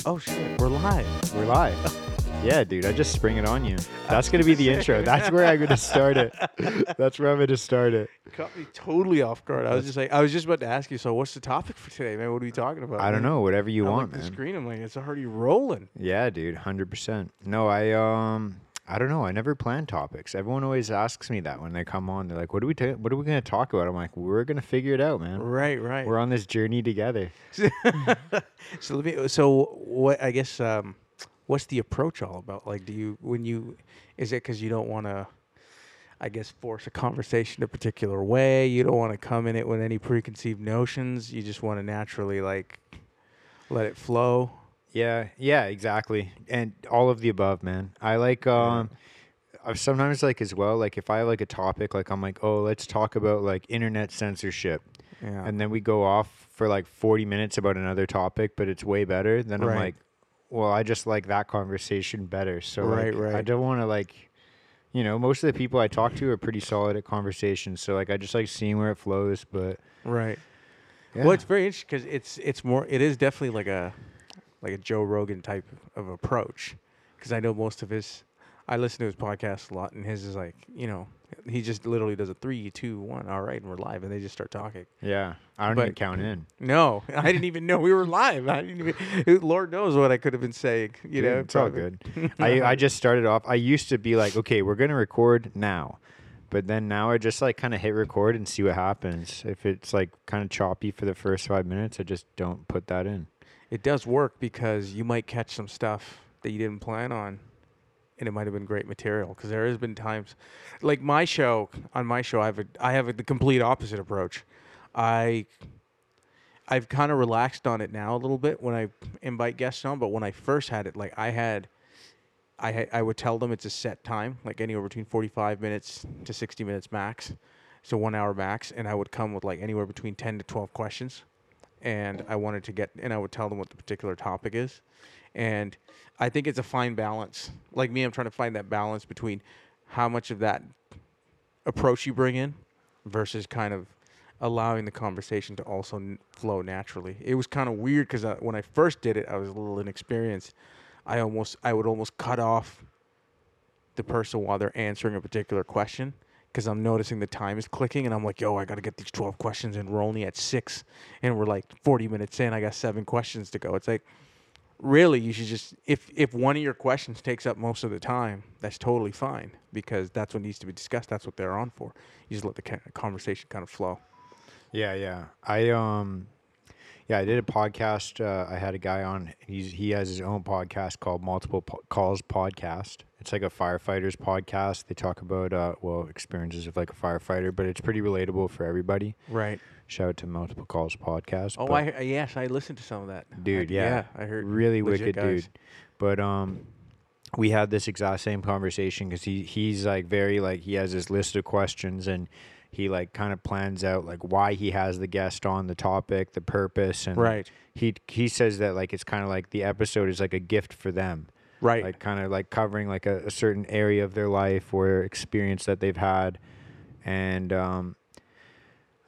Oh shit, we're live. We're live. Yeah, dude, I just spring it on you. That's gonna be the intro. That's where I'm gonna start it. That's where I'm gonna start it. Caught me totally off guard. I was just like, I was just about to ask you. So, what's the topic for today, man? What are we talking about? I don't man? know, whatever you I want, at the man. screen. I'm like, it's already rolling. Yeah, dude, hundred percent. No, I um, I don't know. I never plan topics. Everyone always asks me that when they come on. They're like, "What are we? Ta- what are we gonna talk about?" I'm like, "We're gonna figure it out, man. Right, right. We're on this journey together." so let me. So what? I guess. Um, what's the approach all about? Like, do you when you is it because you don't want to? I guess force a conversation a particular way. You don't want to come in it with any preconceived notions. You just want to naturally like let it flow. Yeah, yeah, exactly. And all of the above, man. I like um I sometimes like as well, like if I have like a topic, like I'm like, oh, let's talk about like internet censorship. Yeah. And then we go off for like 40 minutes about another topic, but it's way better. Then Right. I'm like, well, I just like that conversation better. So Right, like, I don't want to like, you know, most of the people I talk to are pretty solid at conversations. So like, I just like seeing where it flows. But right. yeah, Well, it's very interesting because it's it's more it is definitely like a like a Joe Rogan type of approach because I know most of his I listen to his podcast a lot and his is like you know he just literally does a three two one all right and we're live and they just start talking. yeah, I don't but- even count in. No, I didn't even know we were live. I didn't even. Lord knows what I could have been saying. You Dude, know, it's all good. I I just started off. I used to be like, okay, we're gonna record now, but then now I just like kind of hit record and see what happens. If it's like kind of choppy for the first five minutes, I just don't put that in. It does work because you might catch some stuff that you didn't plan on, and it might have been great material. Because there has been times, like my show, on my show, I have a, I have a, the complete opposite approach. I, I've kind of relaxed on it now a little bit when I invite guests on, but when I first had it, like I had, I had, I would tell them it's a set time, like anywhere between forty-five minutes to sixty minutes max, so one hour max, and I would come with like anywhere between ten to twelve questions and I wanted to get, and I would tell them what the particular topic is. And I think it's a fine balance. Like me, I'm trying to find that balance between how much of that approach you bring in versus kind of allowing the conversation to also n- flow naturally. It was kind of weird because uh, when I first did it, I was a little inexperienced. I almost, I would almost cut off the person while they're answering a particular question because I'm noticing the time is clicking and I'm like, yo, I got to get these 12 questions in. We're only at six and we're like 40 minutes in. I got seven questions to go. It's like, really, you should just, if, if one of your questions takes up most of the time, that's totally fine because that's what needs to be discussed. That's what they're on for. You just let the conversation kind of flow. Yeah, yeah. I um, yeah, I did a podcast. Uh, I had a guy on. He's he has his own podcast called Multiple po- Calls Podcast. It's like a firefighters podcast. They talk about uh, well experiences of like a firefighter, but it's pretty relatable for everybody. Right. Shout out to Multiple Calls Podcast. Oh, but- I, I yes, I listened to some of that. I- dude yeah, I heard really wicked guys. dude but um we had this exact same conversation because he he's like very like he has this list of questions and he like kind of plans out like why he has the guest on the topic the purpose and Right. he he says that like it's kind of like the episode is like a gift for them Right. like kind of like covering like a, a certain area of their life or experience that they've had and um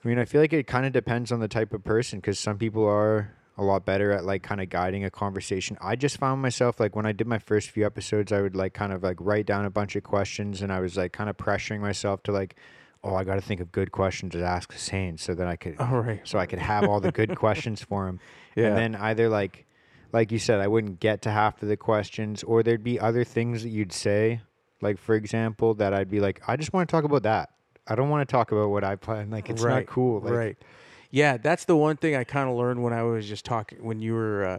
i mean i feel like it kind of depends on the type of person because some people are a lot better at like kind of guiding a conversation i just found myself like when i did my first few episodes i would like kind of like write down a bunch of questions and i was like kind of pressuring myself to like oh i got to think of good questions to ask Hussein so that i could All right. so I could have all the good questions for him. Yeah. And then either like like you said, I wouldn't get to half of the questions or there'd be other things that you'd say. Like for example, that I'd be like, I just want to talk about that. I don't want to talk about what I plan. Like it's right. not cool. Like, right. Yeah, that's the one thing I kind of learned when I was just talking when you were uh,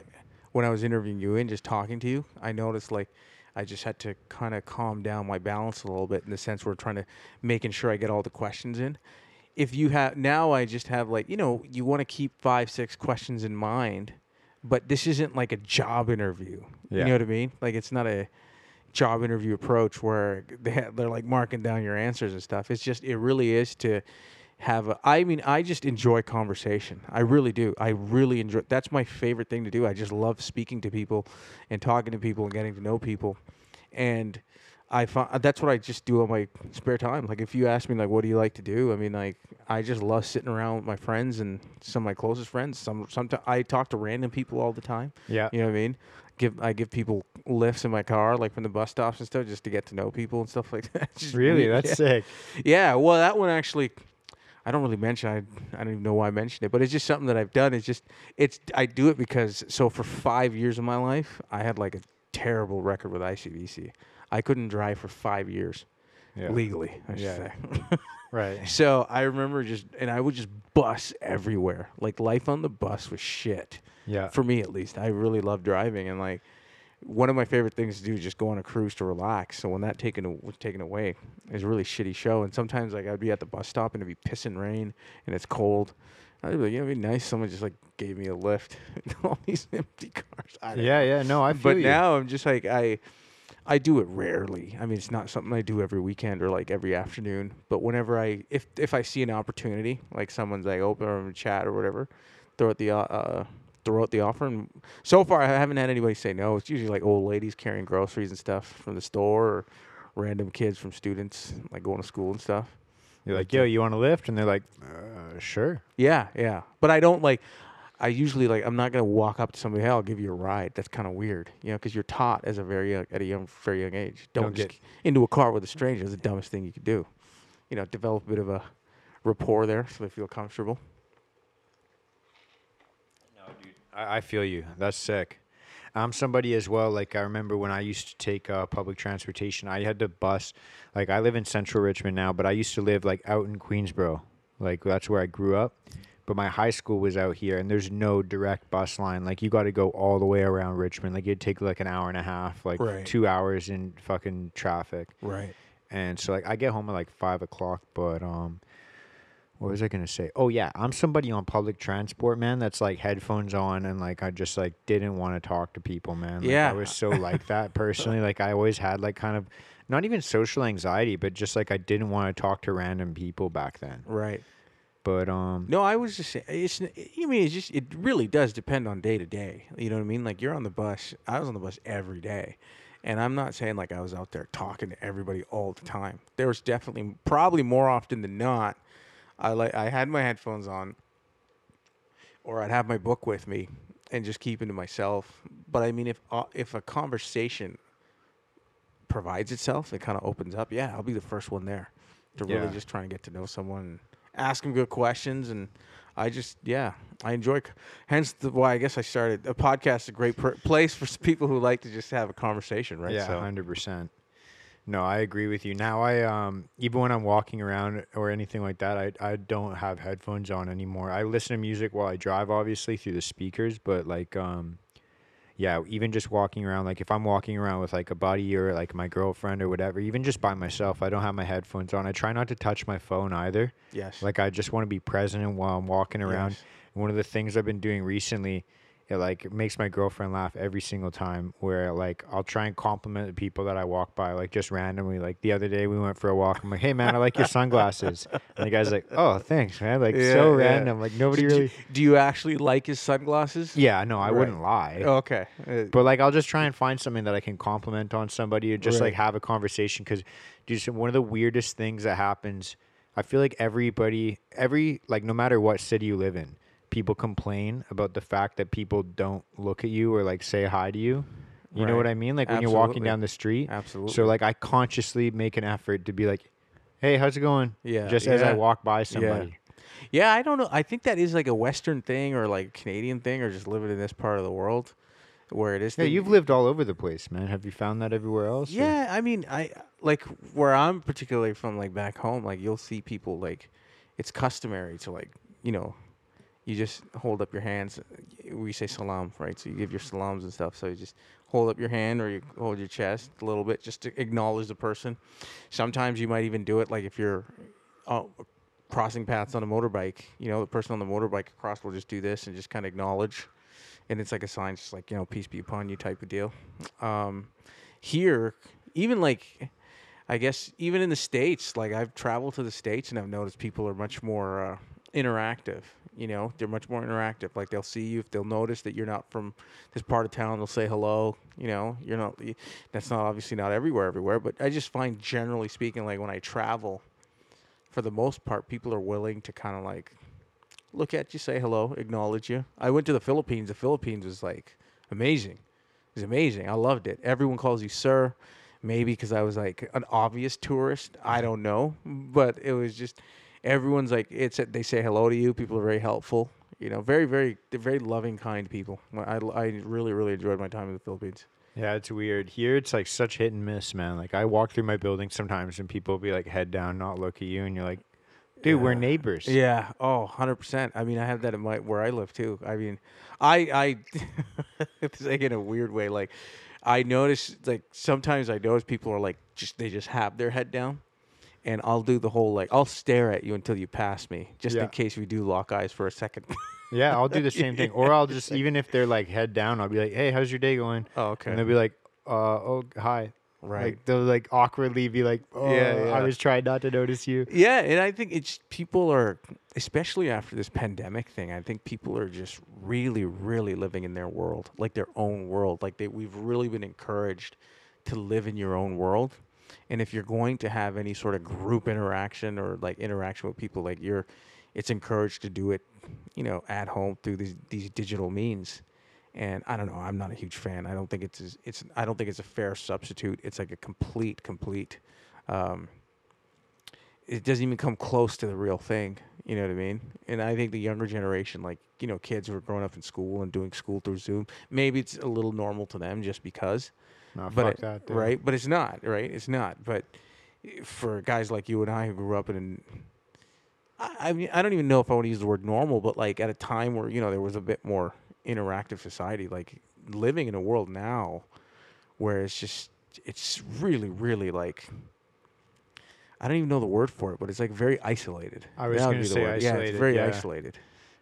when I was interviewing you and just talking to you. I noticed like I just had to kind of calm down my balance a little bit in the sense we're trying to making sure I get all the questions in. If you have now, I just have like you know you want to keep five six questions in mind, but this isn't like a job interview. Yeah. You know what I mean? Like it's not a job interview approach where they ha- they're like marking down your answers and stuff. It's just it really is to have a I mean I just enjoy conversation. I really do. I really enjoy that's my favorite thing to do. I just love speaking to people and talking to people and getting to know people. And I find that's what I just do on my spare time. Like if you ask me like what do you like to do? I mean like I just love sitting around with my friends and some of my closest friends. Some sometimes I talk to random people all the time. Yeah. You know what I mean? Give I give people lifts in my car like from the bus stops and stuff just to get to know people and stuff like that. Really? weird. That's yeah. sick. Yeah, well, that one actually, I don't really mention. I I don't even know why I mentioned it, but it's just something that I've done. It's just it's I do it because so for five years of my life, I had like a terrible record with ICBC. I couldn't drive for five years Yeah. legally. I should Yeah. say. Right. so I remember just and I would just bus everywhere. Like life on the bus was shit Yeah. for me at least. I really love driving and like one of my favorite things to do is just go on a cruise to relax. So when that taken was taken away, it was a really shitty show. And sometimes like I'd be at the bus stop and it'd be pissing rain and it's cold. I'd be like, yeah, it'd be nice. Someone just like gave me a lift. All these empty cars. I don't Yeah, yeah. No, I feel but you. now I'm just like I I do it rarely. I mean, it's not something I do every weekend or like every afternoon. But whenever I if if I see an opportunity, like someone's like open or chat or whatever, throw out the uh, uh throw out the offer. And so far, I haven't had anybody say no. It's usually like old ladies carrying groceries and stuff from the store, or random kids from students like going to school and stuff. You're like, yo, you want a lift? And they're like, uh, sure. Yeah, yeah. But I don't like. I usually like. I'm not gonna walk up to somebody. Hey, I'll give you a ride. That's kind of weird, you know, because you're taught as a very young, at a young, very young age. Don't, Don't just get- into a car with a stranger. Is the dumbest thing you could do. You know, develop a bit of a rapport there, so they feel comfortable. I, I feel you. That's sick. I'm somebody as well. Like I remember when I used to take uh, public transportation, I had to bus. Like I live in Central Richmond now, but I used to live like out in Queensborough. Like that's where I grew up. But my high school was out here, and there's no direct bus line. Like you got to go all the way around Richmond. Like it'd take like an hour and a half, like Right. two hours in fucking traffic. Right. And so like I get home at like five o'clock, but um what was I gonna say? Oh yeah, I'm somebody on public transport, man, that's like headphones on and like I just like didn't want to talk to people, man. Like, Yeah. I was so like that personally. Like I always had like kind of not even social anxiety, but just like I didn't want to talk to random people back then. Right. But um No, I was just saying. It's. You mean it's just. It really does depend on day to day. You know what I mean? Like you're on the bus. I was on the bus every day, and I'm not saying like I was out there talking to everybody all the time. There was definitely, probably more often than not, I like I had my headphones on, or I'd have my book with me, and just keep it to myself. But I mean, if uh, if a conversation provides itself, it kind of opens up. Yeah, I'll be the first one there to really Yeah. just try and get to know someone, and ask them good questions, and I just yeah, I enjoy. Hence the, why I guess I started a podcast. is A great pr- place for people who like to just have a conversation, right? Yeah, So hundred percent. No, I agree with you. Now I um even when I'm walking around or anything like that, I I don't have headphones on anymore. I listen to music while I drive, obviously through the speakers, but like um yeah, even just walking around, like if I'm walking around with like a buddy or like my girlfriend or whatever, even just by myself, I don't have my headphones on. I try not to touch my phone either. yes, Like I just want to be present while I'm walking around. Yes. One of the things I've been doing recently, it like makes my girlfriend laugh every single time. Where like I'll try and compliment the people that I walk by, like just randomly. Like the other day we went for a walk. I'm like, hey man, I like your sunglasses. And the guy's like, oh thanks man. Like Yeah, so yeah. random. Like nobody really. Do you actually like his sunglasses? Yeah, no, I Right. wouldn't lie. Okay. Uh, But like, I'll just try and find something that I can compliment on somebody, or just like have a conversation. Because, just one of the weirdest things that happens, I feel like everybody, every like, no matter what city you live in, people complain about the fact that people don't look at you or like say hi to you. You know what I mean? Like when you're walking down the street. absolutely. So like, I consciously make an effort to be like, "Hey, how's it going?" Yeah, Just as I walk by somebody. Yeah, I don't know. I think that is like a Western thing or like a Canadian thing or just living in this part of the world where it is. Yeah, you've lived all over the place, man. Have you found that everywhere else? or- Yeah, I mean, I like where I'm particularly from, like back home. Like you'll see people like it's customary to like you know, you just hold up your hands. We say salam, right? So you give your salams and stuff. So you just hold up your hand or you hold your chest a little bit just to acknowledge the person. Sometimes you might even do it like if you're uh, crossing paths on a motorbike. You know, the person on the motorbike across will just do this and just kind of acknowledge, and it's like a sign, just like you know, peace be upon you type of deal. Um, here, even like, I guess even in the states, like I've traveled to the states and I've noticed people are much more uh, interactive. You know, they're much more interactive. Like they'll see you if they'll notice that you're not from this part of town. They'll say hello. You know, you're not. That's not obviously not everywhere, everywhere. But I just find generally speaking, like when I travel, for the most part, people are willing to kind of like look at you, say hello, acknowledge you. I went to the Philippines. The Philippines was like amazing. It was amazing. I loved it. Everyone calls you sir. Maybe because I was like an obvious tourist. I don't know, but it was just everyone's like it's. They say hello to you. People are very helpful. You know, very, very, they're very loving, kind people. I, I really, really enjoyed my time in the Philippines. Yeah, it's weird. Here, it's like such hit and miss, man. Like I walk through my building sometimes, and people will be like head down, not look at you, and you're like, dude, we're neighbors. Yeah. Oh, 100%. I mean, I have that in my where I live too. I mean, I I it's like in a weird way like I notice like sometimes I notice people are like just they just have their head down and I'll do the whole like I'll stare at you until you pass me just Yeah. in case we do lock eyes for a second. Yeah, I'll do the same thing. Or I'll just even if they're like head down, I'll be like, hey, how's your day going? oh, okay. And they'll be like, uh, oh, hi. right. Like they'll like awkwardly be like, oh, Yeah, I was trying not to notice you. Yeah, and I think it's people are, especially after this pandemic thing. I think people are just really, really living in their world, like their own world. Like they, we've really been encouraged to live in your own world. And if you're going to have any sort of group interaction or like interaction with people, like you're, it's encouraged to do it, you know, at home through these these digital means. And I don't know. I'm not a huge fan. I don't think it's it's. I don't think it's a fair substitute. It's like a complete, complete. Um, it doesn't even come close to the real thing. You know what I mean? And I think the younger generation, like you know, kids who are growing up in school and doing school through Zoom, maybe it's a little normal to them just because. No, but it- that. Right? But it's not, right? It's not. But for guys like you and I who grew up in, I, I mean, I don't even know if I want to use the word normal, but like at a time where you know there was a bit more interactive society, like living in a world now where it's just it's really, really like. I don't even know the word for it, but it's like very isolated. I was gonna say word. Yeah, it's very yeah. isolated.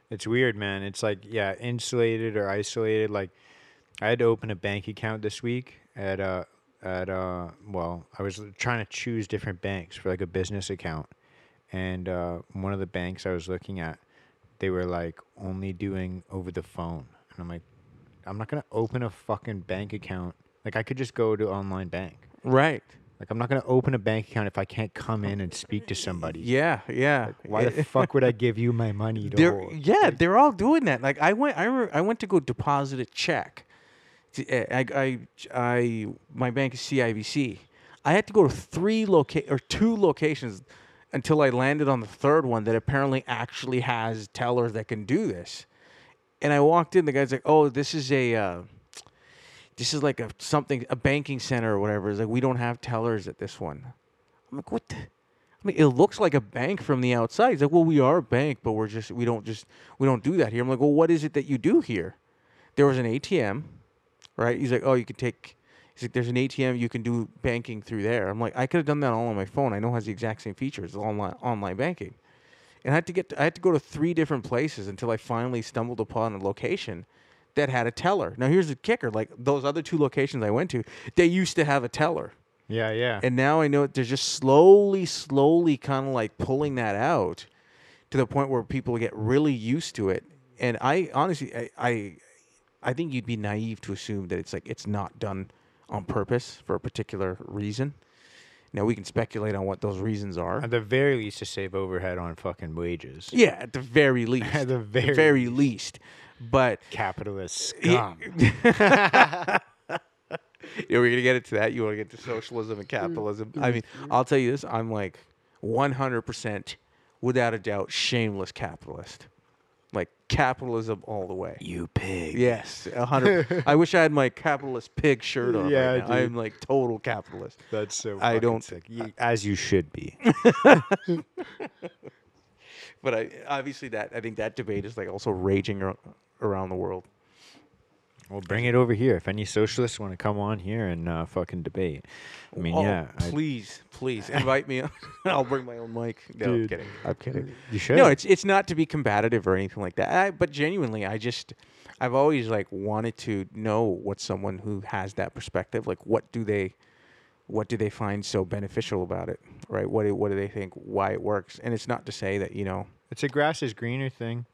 It's weird, man. It's like yeah, insulated or isolated. Like I had to open a bank account this week at uh at uh well, I was trying to choose different banks for like a business account. And uh one of the banks I was looking at, they were like only doing over the phone. And I'm like I'm not going to open a fucking bank account. Like I could just go to online bank. Right. Like I'm not to open a bank account if I can't come in and speak to somebody. Yeah. Yeah. Why the fuck would I give you my money to They're hold? yeah, they're all doing that. Like I went, I re- I went to go deposit a check. Uh, I, I, I, my bank is CIBC. I had to go to three loca- or two locations until I landed on the third one that apparently actually has tellers that can do this. And I walked in, the guy's like, "Oh, this is a." Uh, this is like a something a banking center or whatever. It's like we don't have tellers at this one. I'm like, what? The? I mean, it looks like a bank from the outside. He's like, well, we are a bank, but we're just we don't just we don't do that here. I'm like, well, what is it that you do here? There was an ATM, right? He's like, oh, you can take. He's like, there's an ATM, you can do banking through there. I'm like, I could have done that all on my phone. I know it has the exact same features, online online banking. And I had to get I had to go to three different places until I finally stumbled upon a location that had a teller. Now here's the kicker: like those other two locations I went to, they used to have a teller. Yeah, yeah. And now I know they're just slowly, slowly kind of like pulling that out to the point where people get really used to it. And I honestly, I, I, I think you'd be naive to assume that it's like it's not done on purpose for a particular reason. Now we can speculate on what those reasons are. At the very least, to save overhead on fucking wages. Yeah, at the very least. At the At the very very least. But Capitalist Yeah. scum. yeah, we're gonna get into that. You want to get to socialism and mm, capitalism? I mm, mean, mm. I'll tell you this: I'm like 100 percent, without a doubt, shameless capitalist. Like capitalism all the way. you pig. Yes, a hundred. I wish I had my capitalist pig shirt on. Yeah, right now. I'm like total capitalist. That's so. I don't- Sick. You- as you should be. But I obviously that I think that debate is like also raging around the world. Well, bring it over here. If any socialists want to come on here and uh, fucking debate, I mean, Oh, yeah, please, please invite me. I'll bring my own mic. No, I'm Dude. kidding. I'm kidding. you should. No, it's it's not to be combative or anything like that. I, but genuinely, I just I've always like wanted to know what someone who has that perspective like what do they what do they find so beneficial about it, right? What do, what do they think why it works? And it's not to say that you know, It's a grass is greener thing.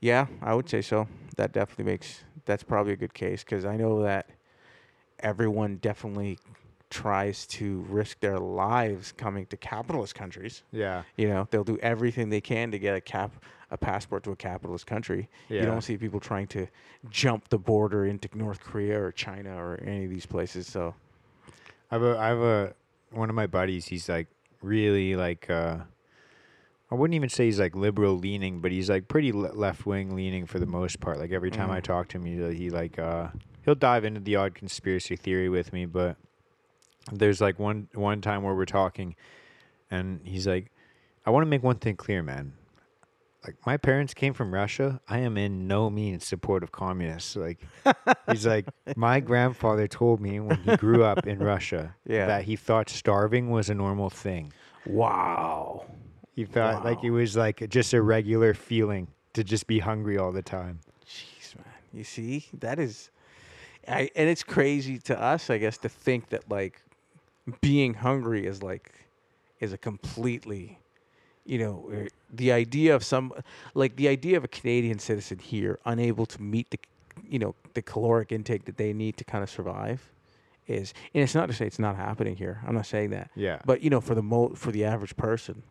Yeah, I would say so. That definitely makes that's probably a good case because I know that everyone definitely tries to risk their lives coming to capitalist countries. Yeah. You know, they'll do everything they can to get a cap a passport to a capitalist country. Yeah. You don't see people trying to jump the border into North Korea or China or any of these places. So I have a, I have a one of my buddies. He's like really like uh, I wouldn't even say he's like liberal leaning, but he's like pretty le- left wing leaning for the most part. Like every time I Mhm. talk to him, he he like uh, he'll dive into the odd conspiracy theory with me. But there's like one one time where we're talking, and he's like, "I want to make one thing clear, man." Like my parents came from Russia. I am in no means support of communists. Like he's like, my grandfather told me when he grew up in Russia Yeah. that he thought starving was a normal thing. wow. He thought like it was like just a regular feeling to just be hungry all the time. Jeez, man. You see, that is, I, and it's crazy to us, I guess, to think that like being hungry is like is a completely, you know, uh, the idea of some like the idea of a Canadian citizen here unable to meet the, you know, the caloric intake that they need to kind of survive, is, and it's not to say it's not happening here. I'm not saying that. Yeah. But you know, for the mo for the average person,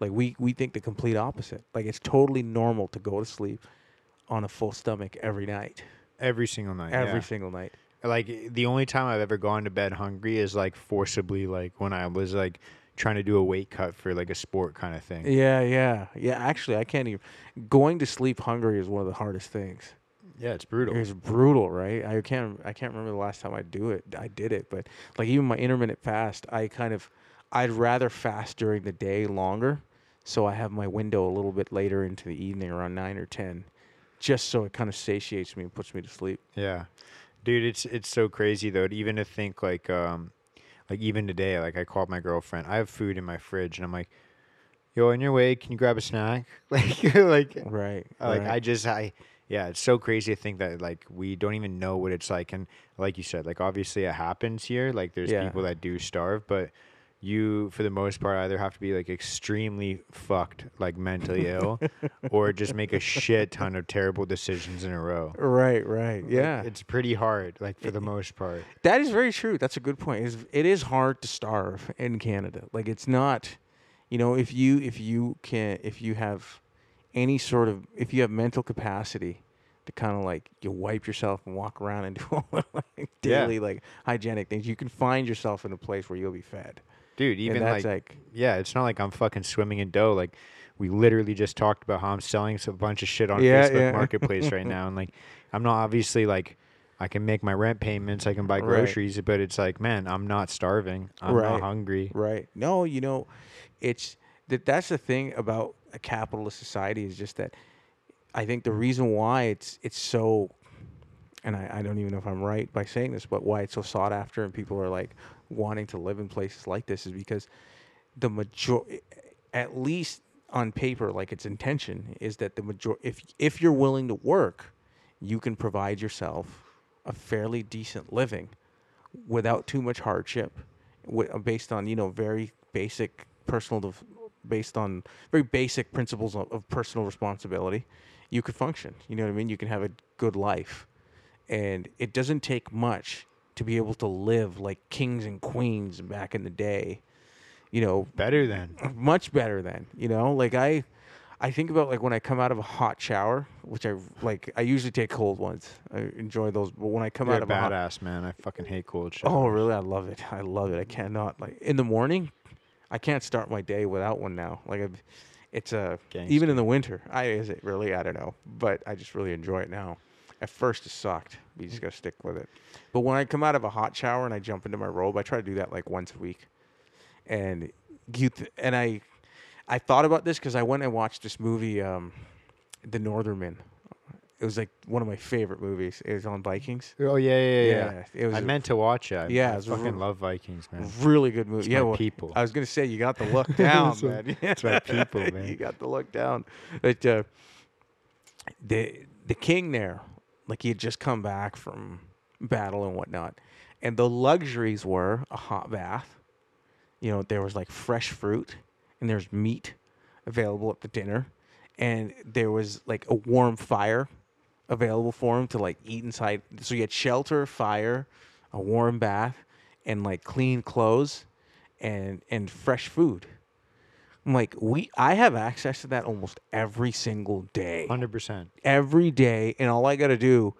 like we we think the complete opposite. Like it's totally normal to go to sleep on a full stomach every night, every single night. every yeah. single night. like the only time I've ever gone to bed hungry is like forcibly like when I was like trying to do a weight cut for like a sport kind of thing. Yeah, yeah, yeah. Actually, I can't even. Going to sleep hungry is one of the hardest things. Yeah, it's brutal. It's brutal, right? I can't. I can't remember the last time I do it. I did it, but like even my intermittent fast, I kind of. I'd rather fast during the day longer, so I have my window a little bit later into the evening, around nine or ten, just so it kind of satiates me and puts me to sleep. Yeah. Dude, it's it's so crazy though. to Even to think like um like even today, like I called my girlfriend. I have food in my fridge and I'm like, Yo, on your way, can you grab a snack? Like like Right. like right. I just I yeah, it's so crazy to think that like we don't even know what it's like and like you said, like obviously it happens here. Like there's Yeah. people that do starve, but you for the most part either have to be like extremely fucked, like mentally ill, or just make a shit ton of terrible decisions in a row. Right. Right. Like, Yeah. it's pretty hard, like for the most part. That is very true. That's a good point. It's, it is hard to starve in Canada. Like it's not, you know, if you if you can if you have any sort of if you have mental capacity to kind of like you wipe yourself and walk around and do all the like Yeah. daily like hygienic things, you can find yourself in a place where you'll be fed. Dude, even like, like, yeah, it's not like I'm fucking swimming in dough. Like we literally just talked about how I'm selling a bunch of shit on Yeah, Facebook yeah. Marketplace right now, and like I'm not obviously like I can make my rent payments, I can buy Right. groceries, but it's like, man, I'm not starving, I'm Right. not hungry. Right. No, you know, it's that that's the thing about a capitalist society is just that I think the reason why it's it's so and I, I don't even know if I'm right by saying this, but why it's so sought after and people are like wanting to live in places like this is because the major at least on paper, like its intention is that the major if if you're willing to work, you can provide yourself a fairly decent living without too much hardship, uh, based on you know very basic personal, based on very basic principles of, of personal responsibility, you could function. You know what I mean? You can have a good life, and it doesn't take much to be able to live like kings and queens back in the day. You know, Better than. Much better than you know like i i think about like when i come out of a hot shower which i like i usually take cold ones. I enjoy those but when i come you're out a of a badass, man. I fucking hate cold oh, showers. oh really? I love it. I love it. I cannot like in the morning i can't start my day without one now. Like I've, it's a even in the winter i is it really? I don't know. But i just really enjoy it now. At first it sucked. But you just gotta stick with it but when i come out of a hot shower and i jump into my robe i try to do that like once a week and you th- and I I thought about this because I went and watched this movie, um, The Northernman. It was like one of my favorite movies. It was on Vikings. Oh yeah, yeah, yeah. yeah. it was I meant to watch it. I, Yeah, I it fucking love Vikings, man. really good movie. It's yeah, well, people. I was gonna say you got the look down, It's man. it's my people, man. you got the look down. But uh, the the king there, like he had just come back from battle and whatnot, and the luxuries were a hot bath. You know, there was like fresh fruit, and there's meat available at the dinner, and there was like a warm fire available for him to like eat inside. So you had shelter, fire, a warm bath, and like clean clothes, and and fresh food. I'm like, we I have access to that almost every single day Hundred percent. every day, and all I got to do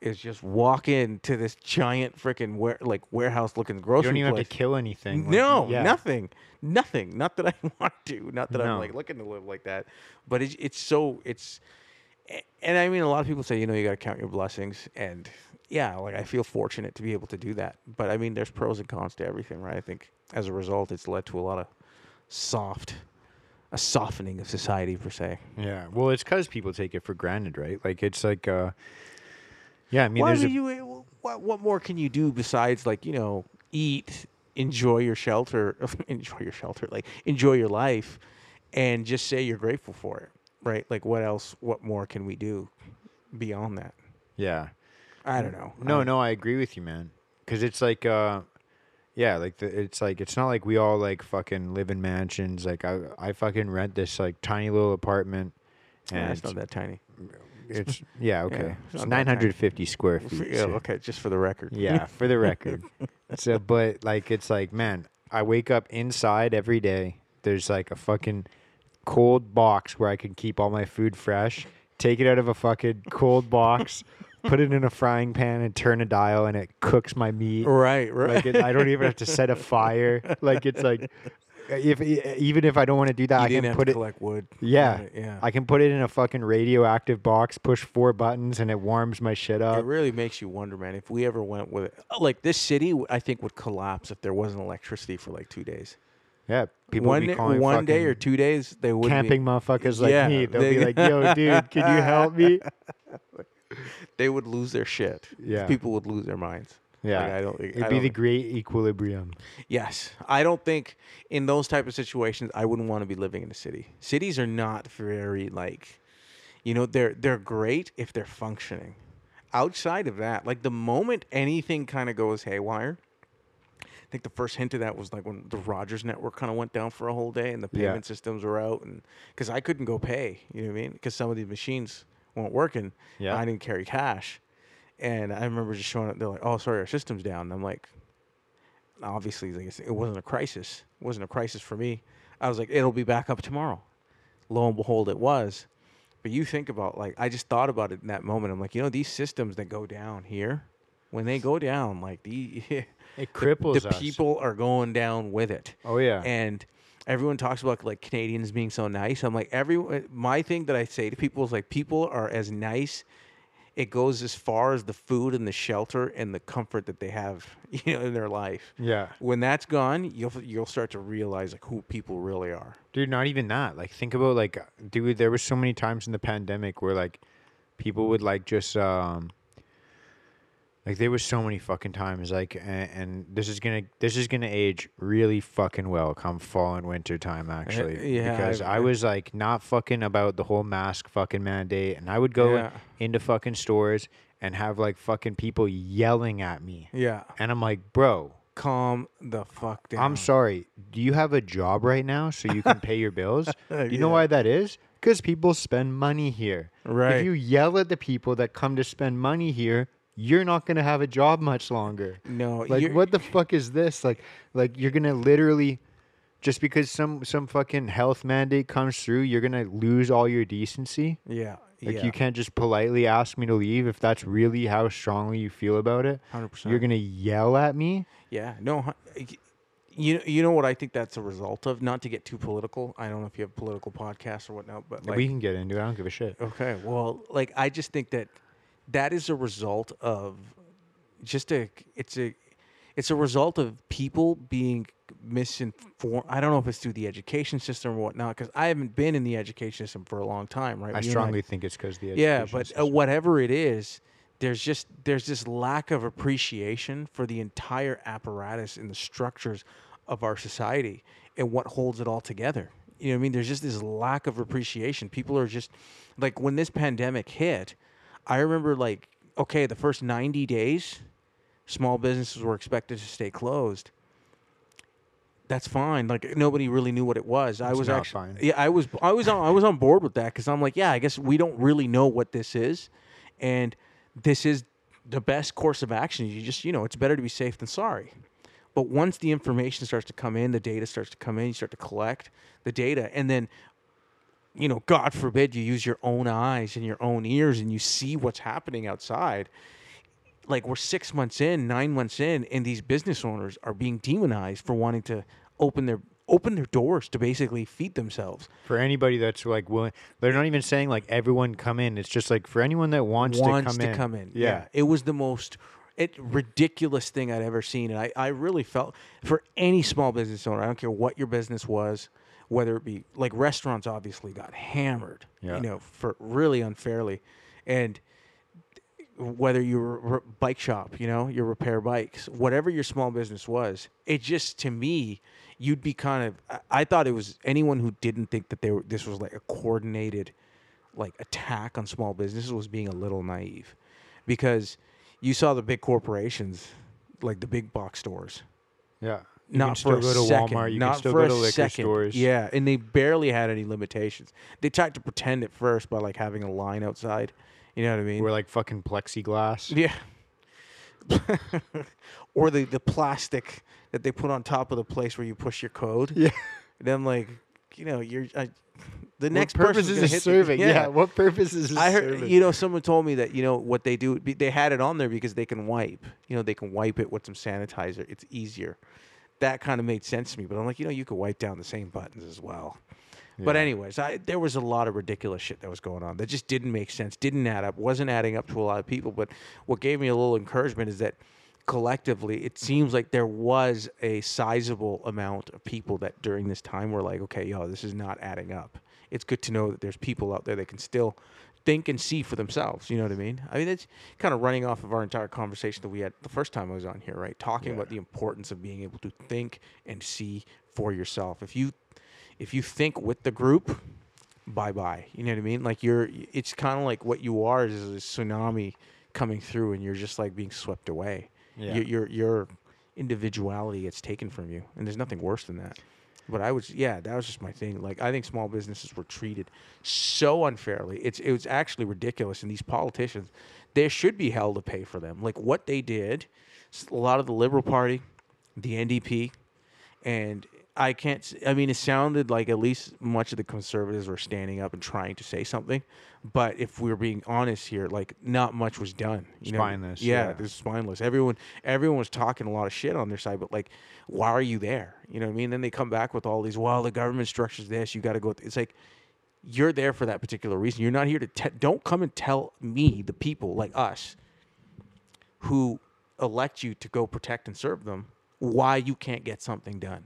is just walk into this giant freaking ware, like warehouse looking grocery. You don't even place. have to kill anything. like- no, yeah. nothing, nothing. Not that I want to. Not that I'm like looking to live like that. But it's it's so it's, and I mean, a lot of people say you know you got to count your blessings, and yeah, like I feel fortunate to be able to do that. But I mean, there's pros and cons to everything, right? I think as a result, it's led to a lot of soft, a softening of society per se. Yeah. Well, it's because people take it for granted, right? Like it's like, uh, yeah. I mean, there's a, you, what what more can you do besides like you know eat, enjoy your shelter, enjoy your shelter, like enjoy your life, and just say you're grateful for it, right? Like what else? What more can we do beyond that? yeah. I don't know. No, I- no, I agree with you, man. Because it's like, uh, yeah, like the, it's like it's not like we all like fucking live in mansions. Like I, I fucking rent this like tiny little apartment, Yeah, it's not that tiny. It's yeah okay, it's it's not that nine hundred fifty square feet. yeah, so- okay, just for the record. Yeah, for the record. so, but like, it's like, man, I wake up inside every day. There's like a fucking cold box where I can keep all my food fresh. Take it out of a fucking cold box, put it in a frying pan, and turn a dial, and it cooks my meat. Right, right. Like, it, I don't even have to set a fire. Like, it's like, if even if I don't want to do that, you I can put it. collect wood. Yeah, yeah. I can put it in a fucking radioactive box, push four buttons, and it warms my shit up. it really makes you wonder, man. If we ever went with it, oh, like this city, I think would collapse if there wasn't electricity for like two days. Yeah, people one would be day- calling one day or two days, they would camping motherfuckers like Yeah, me. They'll they- be like, "Yo, dude, can you help me?" they would lose their shit. Yeah. people would lose their minds. Yeah, Like, I don't. it'd I be don't- the great equilibrium. yes. I don't think in those type of situations I wouldn't want to be living in a city. Cities are not very like, you know, they're they're great if they're functioning. Outside of that, like the moment anything kind of goes haywire. I think the first hint of that was like when the Rogers network kind of went down for a whole day and the Yeah. payment systems were out, and because I couldn't go pay, you know what I mean? Because some of these machines weren't working. Yeah. I didn't carry cash, and I remember just showing up. They're like, "Oh, sorry, our system's down." And I'm like, obviously, like, it wasn't a crisis. It wasn't a crisis for me. I was like, "It'll be back up tomorrow." Lo and behold, it was. But you think about like I just thought about it in that moment. I'm like, you know, these systems that go down here, when they go down, like the It cripples the us. people are going down with it. Oh yeah, And everyone talks about like Canadians being so nice. I'm like every my thing that I say to people is like people are as nice. It goes as far as the food and the shelter and the comfort that they have, you know, in their life. yeah, When that's gone, you'll you'll start to realize like who people really are. dude. Not even that. Like, think about like, dude. There was so many times in the pandemic where like, people would like just um. Like there was so many fucking times like and, and this is gonna this is gonna age really fucking well come fall and winter time uh, actually yeah, because I- I, was like not fucking about the whole mask fucking mandate and I would go Yeah. into fucking stores and have like fucking people yelling at me Yeah. and I'm like bro Calm the fuck down. I'm sorry. Do you have a job right now so you can pay your bills? You know why that is? Because people spend money here. Right. If you yell at the people that come to spend money here, you're not gonna have a job much longer. No, Like what the fuck is this? Like like you're gonna literally just because some some fucking health mandate comes through, you're gonna lose all your decency. Yeah. Like yeah. you can't just politely ask me to leave if that's really how strongly you feel about it. 100%. You're gonna yell at me. Yeah, no. You you know what I think that's a result of? Not to get too political. I don't know if you have political podcasts or whatnot, but like, we can get into it. I don't give a shit. okay, well, like I just think that that is a result of just a it's a it's a result of people being misinformed. I don't know if it's through the education system or whatnot, because I haven't been in the education system for a long time, right? I You strongly think it's because the yeah but uh, whatever it is there's just there's this lack of appreciation for the entire apparatus and the structures of our society and what holds it all together you know what i mean there's just this lack of appreciation people are just like when this pandemic hit i remember like okay the first 90 days small businesses were expected to stay closed. That's fine. Like nobody really knew what it was. I was not actually, fine. yeah, I was, I was on, I was on board with that because I'm like, yeah, I guess we don't really know what this is, and this is the best course of action. You just, you know, it's better to be safe than sorry. But once the information starts to come in, the data starts to come in, you start to collect the data, and then, you know, God forbid you use your own eyes and your own ears and you see what's happening outside. Like we're six months in, nine months in, and these business owners are being demonized for wanting to open their open their doors to basically feed themselves. For anybody that's like willing, they're not even saying like everyone come in. It's just like for anyone that wants, wants to come in. Yeah. it was the most it ridiculous thing I'd ever seen, and I, I really felt for any small business owner, I don't care what your business was, whether it be like restaurants, obviously got hammered, Yeah. you know, for really unfairly, and whether you were a bike shop, you know, you repair bikes, whatever your small business was, it just to me, you'd be kind of. I- I thought it was anyone who didn't think that they were, this was like a coordinated, like attack on small businesses was being a little naive, because you saw the big corporations, like the big box stores, yeah. You not for a go to second, Walmart. You not can still for go a to liquor second. stores. Yeah, and they barely had any limitations. They tried to pretend at first by like having a line outside. You know what I mean? We're like fucking plexiglass. Yeah. or the the plastic that they put on top of the place where you push your code. Yeah. And then like, you know, you're I, the What next purpose is this serving? yeah. What purpose is this I heard, serving? you know, someone told me that you know what they do. They had it on there because they can wipe. You know, they can wipe it with some sanitizer. It's easier. That kind of made sense to me. But I'm like, you know, you could wipe down the same buttons as well. But anyways, I, there was a lot of ridiculous shit that was going on that just didn't make sense, didn't add up, wasn't adding up to a lot of people. But what gave me a little encouragement is that collectively, it seems like there was a sizable amount of people that during this time were like, okay, yo, this is not adding up. It's good to know that there's people out there that can still think and see for themselves. You know what I mean? I mean, it's kind of running off of our entire conversation that we had the first time I was on here, right? Talking about the importance of being able to think and see for yourself. If you if you think with the group, bye bye. You know what I mean? Like you're, it's kind of like what you are is a tsunami coming through, and you're just like being swept away. Yeah. Your your your individuality gets taken from you, and there's nothing worse than that. But I was, yeah, that was just my thing. Like I think small businesses were treated so unfairly. It's it was actually ridiculous, and these politicians, there should be hell to pay for them. Like what they did, a lot of the Liberal Party, the NDP, and I can't. I mean, it sounded like at least much of the conservatives were standing up and trying to say something. But if we're being honest here, like not much was done. You know? Spineless, Yeah, yeah. this is spineless. Everyone, everyone was talking a lot of shit on their side. But like, why are you there? You know what I mean? Then they come back with all these. Well, the government structures this. You got to go. It's like you're there for that particular reason. You're not here to. Te- don't come and tell me, the people like us, who elect you to go protect and serve them, why you can't get something done.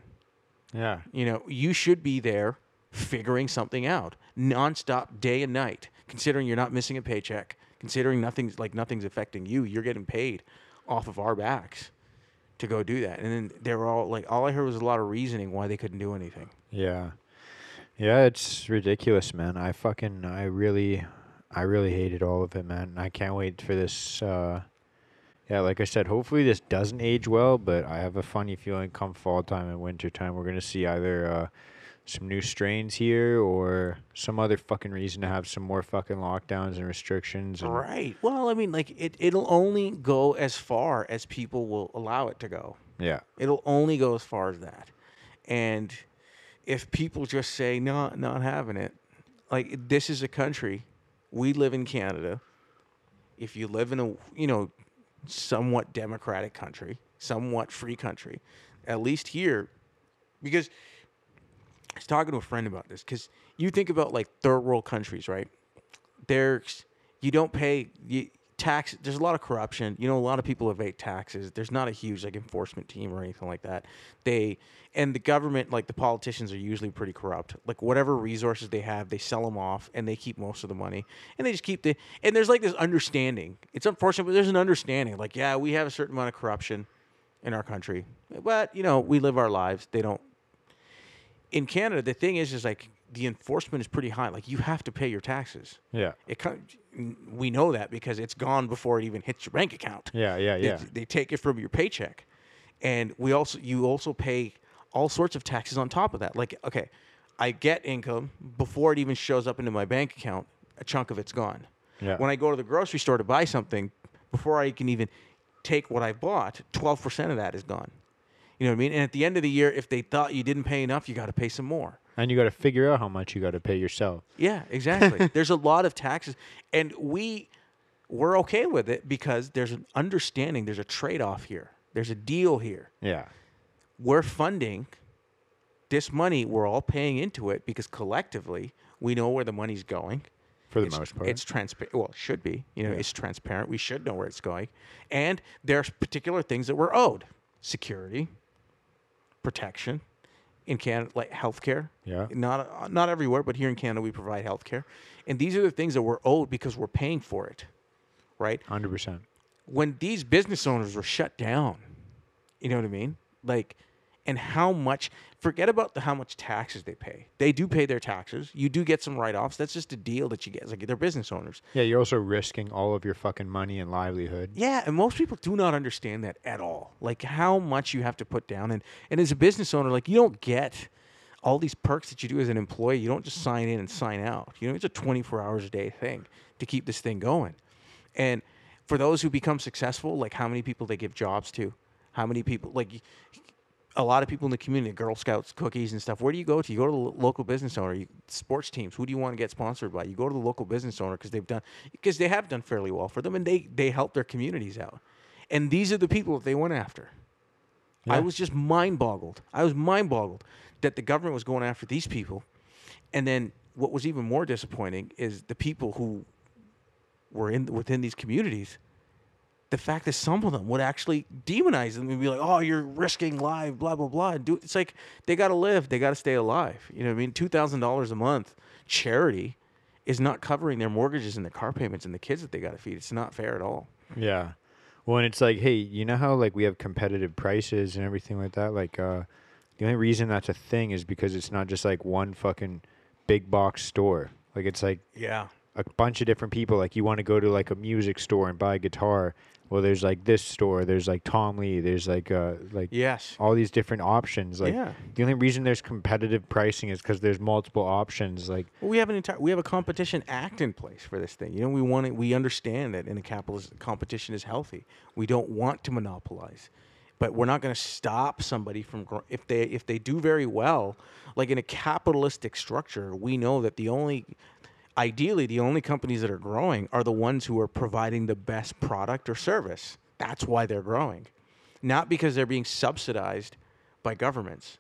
Yeah. You know, you should be there figuring something out nonstop, day and night. Considering you're not missing a paycheck, considering nothing's like nothing's affecting you, you're getting paid off of our backs to go do that. And then they were all like, all I heard was a lot of reasoning why they couldn't do anything. Yeah. Yeah, it's ridiculous, man. I fucking I really I really hated all of it, man. I can't wait for this uh yeah, like I said, hopefully this doesn't age well, but I have a funny feeling come fall time and winter time we're gonna see either uh some new strains here or some other fucking reason to have some more fucking lockdowns and restrictions and Right. Well, I mean, like it, it'll only go as far as people will allow it to go. yeah. It'll only go as far as that. And if people just say not not having it, like this is a country, we live in Canada. If you live in a you know somewhat democratic country, somewhat free country, at least here, because I was talking to a friend about this because you think about like third world countries, right? There's you don't pay you, tax. There's a lot of corruption. You know, a lot of people evade taxes. There's not a huge like enforcement team or anything like that. They and the government, like the politicians, are usually pretty corrupt. Like whatever resources they have, they sell them off and they keep most of the money and they just keep the. And there's like this understanding. It's unfortunate, but there's an understanding. Like yeah, we have a certain amount of corruption in our country, but you know we live our lives. They don't in Canada, the thing is, is like the enforcement is pretty high. Like you have to pay your taxes. Yeah. It we know that because it's gone before it even hits your bank account. Yeah. Yeah. They- Yeah. They, take it from your paycheck, and we also you also pay all sorts of taxes on top of that. Like okay, I get income before it even shows up into my bank account. A chunk of it's gone. Yeah. When I go to the grocery store to buy something, before I can even take what I bought, twelve percent of that is gone. You know what I mean? And at the end of the year, if they thought you didn't pay enough, you got to pay some more. And you got to figure out how much you got to pay yourself. Yeah, exactly. there's a lot of taxes, and we we're okay with it because there's an understanding. There's a trade-off here. There's a deal here. Yeah. We're funding this money. We're all paying into it because collectively we know where the money's going. For the it's, most part. it's transparent. Well, it should be. You know, Yeah. it's transparent. We should know where it's going, and there's particular things that we're owed: security, protection. In Canada, like healthcare, Yeah. not uh, not everywhere, but here in Canada, we provide healthcare, and these are the things that we're owed because we're paying for it, right? Hundred percent. when these business owners were shut down, you know what I mean? Like, and how much, forget about the how much taxes they pay. They do pay their taxes. You do get some write offs. That's just a deal that you get. It's like they're business owners. Yeah. You're also risking all of your fucking money and livelihood. Yeah, and most people do not understand that at all. Like how much you have to put down. And, and as a business owner, like you don't get all these perks that you do as an employee. You don't just sign in and sign out. You know, it's a 24 hours a day thing to keep this thing going. And for those who become successful, like how many people they give jobs to, how many people, like a lot of people in the community, Girl Scouts, cookies and stuff. Where do you go to? You go to the local business owner. You, sports teams. Who do you want to get sponsored by? You go to the local business owner because they've done because they have done fairly well for them, and they they help their communities out. And these are the people that they went after. I was just mind boggled. I was mind boggled that the government was going after these people, and then what was even more disappointing is the people who were in within these communities the fact that some of them would actually demonize them and be like, "Oh, you're risking life, blah blah blah." Do it's like they got to live, they got to stay alive. You know what I mean? Two thousand dollars a month charity is not covering their mortgages and their car payments and the kids that they got to feed. It's not fair at all. Yeah. Well, and it's like, hey, you know how like we have competitive prices and everything like that. Like, uh, the only reason that's a thing is because it's not just like one fucking big box store. Like, it's like Yeah. A bunch of different people. Like, you want to go to like a music store and buy a guitar. Well, there's like this store. There's like Tom Lee. There's like uh like Yes. all these different options. Like, yeah. the only reason there's competitive pricing is because there's multiple options. Like, Well, we have an entire we have a competition act in place for this thing. You know, we want it, we understand that in a capitalist competition is healthy. We don't want to monopolize, but we're not going to stop somebody from gro- if they if they do very well. Like in a capitalistic structure, we know that the only ideally the only companies that are growing are the ones who are providing the best product or service. That's why they're growing, not because they're being subsidized by governments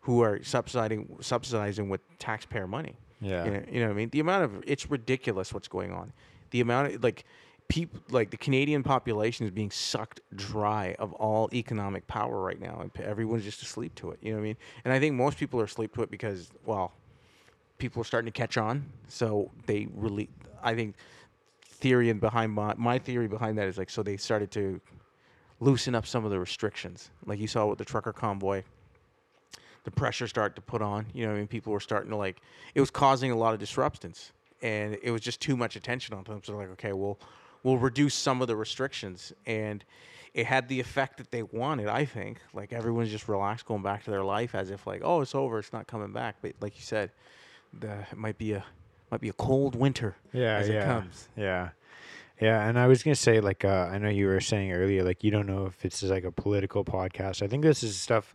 who are subsidizing subsidizing with taxpayer money. Yeah. You know, you know what I mean? The amount of it's ridiculous what's going on. The amount of like people like the Canadian population is being sucked dry of all economic power right now and everyone's just asleep to it. You know what I mean? And I think most people are asleep to it because well, people are starting to catch on, so they really I think theory and behind my my theory behind that is like so they started to loosen up some of the restrictions. Like you saw with the trucker convoy the pressure started to put on. You know, I mean, people were starting to like, it was causing a lot of disruptions, and it was just too much attention on them. So like, okay, we'll we'll reduce some of the restrictions, and it had the effect that they wanted. I think, like everyone's just relaxed, going back to their life as if like, oh, it's over, it's not coming back. But like you said, the it might be a might be a cold winter yeah, as yeah. it comes. Yeah. Yeah, and I was gonna say like uh, I know you were saying earlier like you don't know if it's like a political podcast. I think this is stuff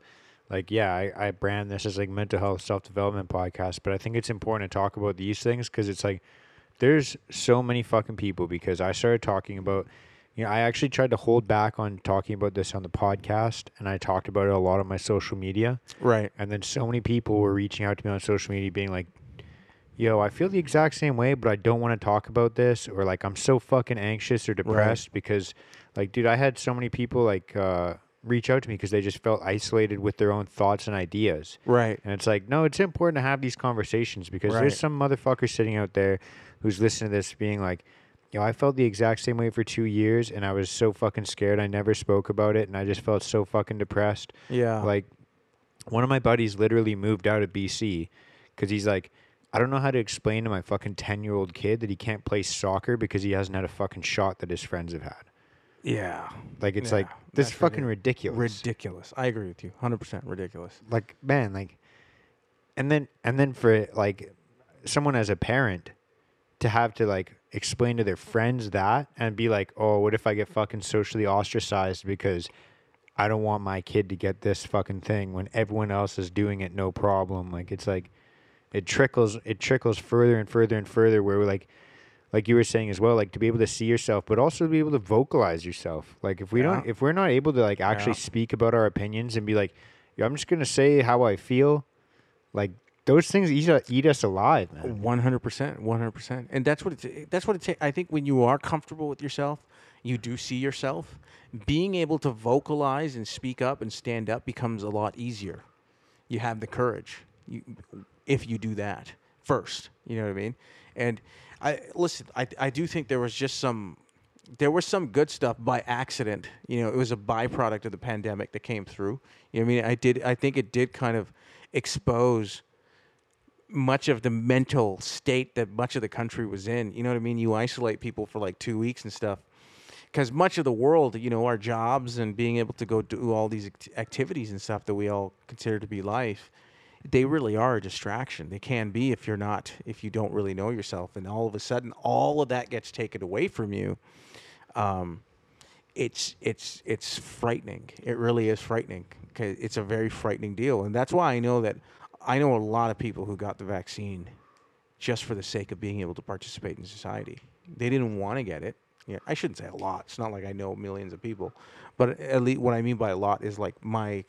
like yeah I, I brand this as like mental health self development podcast, but I think it's important to talk about these things because it's like there's so many fucking people because I started talking about you know I actually tried to hold back on talking about this on the podcast and I talked about it a lot on my social media Right. and then so many people were reaching out to me on social media being like, yo, I feel the exact same way, but I don't want to talk about this. Or like, I'm so fucking anxious or depressed because, like, dude, I had so many people like uh, reach out to me because they just felt isolated with their own thoughts and ideas. Right. And it's like, no, it's important to have these conversations because Right. there's some motherfucker sitting out there who's listening to this being like, yo, I felt the exact same way for two years and I was so fucking scared. I never spoke about it and I just felt so fucking depressed. Yeah. Like, one of my buddies literally moved out of BC because he's like, I don't know how to explain to my fucking 10 year old kid that he can't play soccer because he hasn't had a fucking shot that his friends have had. Yeah. Like, it's Yeah, like, this is fucking ridiculous. Ridiculous. I agree with you. 100% ridiculous. like, man, like, and then, and then for like someone as a parent to have to like explain to their friends that and be like, oh, what if I get fucking socially ostracized because I don't want my kid to get this fucking thing when everyone else is doing it no problem. Like it's like it trickles it trickles further and further and further where we're like like you were saying as well, like to be able to see yourself, but also to be able to vocalize yourself. Like if we don't if we're not able to like actually Yeah. speak about our opinions and be like, "Yeah, I'm just gonna say how I feel, like those things eat, eat us alive, man. One hundred percent, one hundred percent, and that's what it's. That's what it takes. I think when you are comfortable with yourself, you do see yourself. Being able to vocalize and speak up and stand up becomes a lot easier. You have the courage. You, if you do that first, you know what I mean. And I listen. I I do think there was just some. There was some good stuff by accident. You know, it was a byproduct of the pandemic that came through. You know what I mean? I did. I think it did kind of expose much of the mental state that much of the country was in. You know what I mean? You isolate people for like two weeks and stuff. Because much of the world, you know, our jobs and being able to go do all these activities and stuff that we all consider to be life, they really are a distraction. They can be if you're not, if you don't really know yourself. And all of a sudden, all of that gets taken away from you. Um, it's it's it's frightening. It really is frightening. it's a very frightening deal, and that's why I know that I know a lot of people who got the vaccine just for the sake of being able to participate in society. They didn't want to get it. Yeah, I shouldn't say a lot. It's not like I know millions of people, but at least what I mean by a lot is like my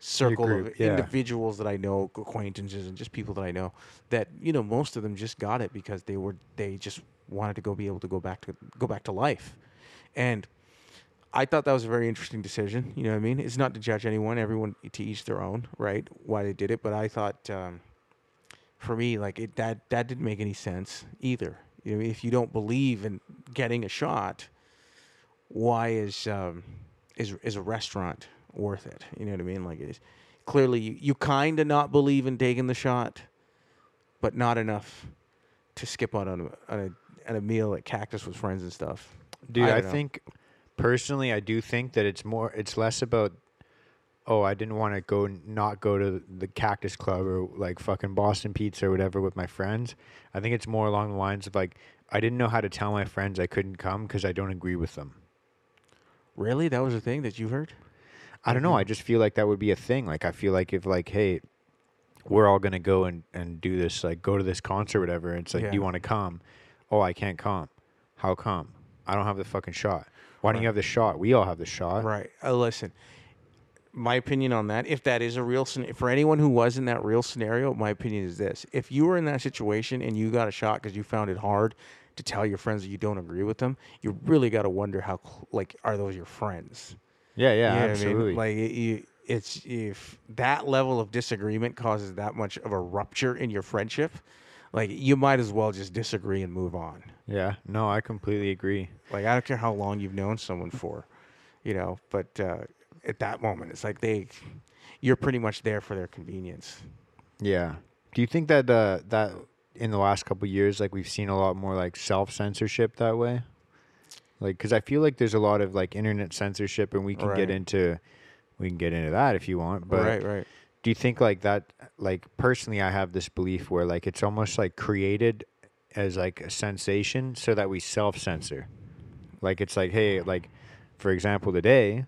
circle group, of yeah. individuals that I know, acquaintances, and just people that I know. That you know, most of them just got it because they were they just wanted to go be able to go back to go back to life, and I thought that was a very interesting decision. You know what I mean? It's not to judge anyone. Everyone to each their own, right? Why they did it, but I thought um, for me, like it that that didn't make any sense either. You know, if you don't believe in getting a shot, why is um, is is a restaurant worth it? You know what I mean? Like it's clearly you, you kind of not believe in taking the shot, but not enough to skip out on a, on a, on a meal at Cactus with friends and stuff. Dude, I, don't think personally, I do think that it's more, it's less about, oh, I didn't want to go, not go to the Cactus Club or like fucking Boston Pizza or whatever with my friends. I think it's more along the lines of like, I didn't know how to tell my friends I couldn't come because I don't agree with them. Really, that was a thing that you heard. I don't know. I just feel like that would be a thing. Like, I feel like if like, hey, we're all gonna go and, and do this, like go to this concert, or whatever. And it's like, Yeah. do you want to come? Oh, I can't come. How come? I don't have the fucking shot. Why don't you have the shot? We all have the shot. Right. Uh, listen, my opinion on that, if that is a real scen- for anyone who was in that real scenario, my opinion is this: if you were in that situation and you got a shot because you found it hard to tell your friends that you don't agree with them, you really got to wonder how like are those your friends? Yeah, yeah, You know what I mean? absolutely. Like it, you, it's if that level of disagreement causes that much of a rupture in your friendship, like you might as well just disagree and move on. yeah, no, I completely agree. Like I don't care how long you've known someone for, you know, but uh, at that moment, it's like they, you're pretty much there for their convenience. Yeah. Do you think that uh, that in the last couple of years, like we've seen a lot more like self censorship that way? Like, because I feel like there's a lot of like internet censorship, and we can Right. get into we can get into that if you want. But right, right. do you think like that? Like personally, I have this belief where like it's almost like created as like a sensation so that we self censor. Like it's like, hey, like for example, today,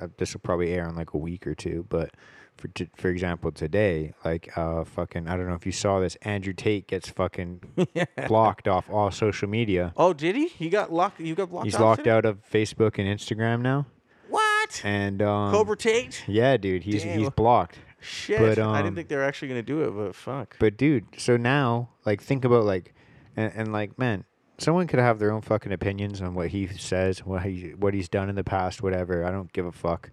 uh, this will probably air in like a week or two, but for t- for example, today, like uh, fucking, I don't know if you saw this, Andrew Tate gets fucking blocked off all social media. Oh, did he? He got locked. You got locked. He's off locked it? out of Facebook and Instagram now, What? and um, Cobra Tate? Yeah, dude, he's Damn. he's blocked. Shit. but, I didn't um, think they were actually gonna do it, but fuck. But dude, so now like think about like and, and like man, someone could have their own fucking opinions on what he says, what he what he's done in the past, whatever. I don't give a fuck.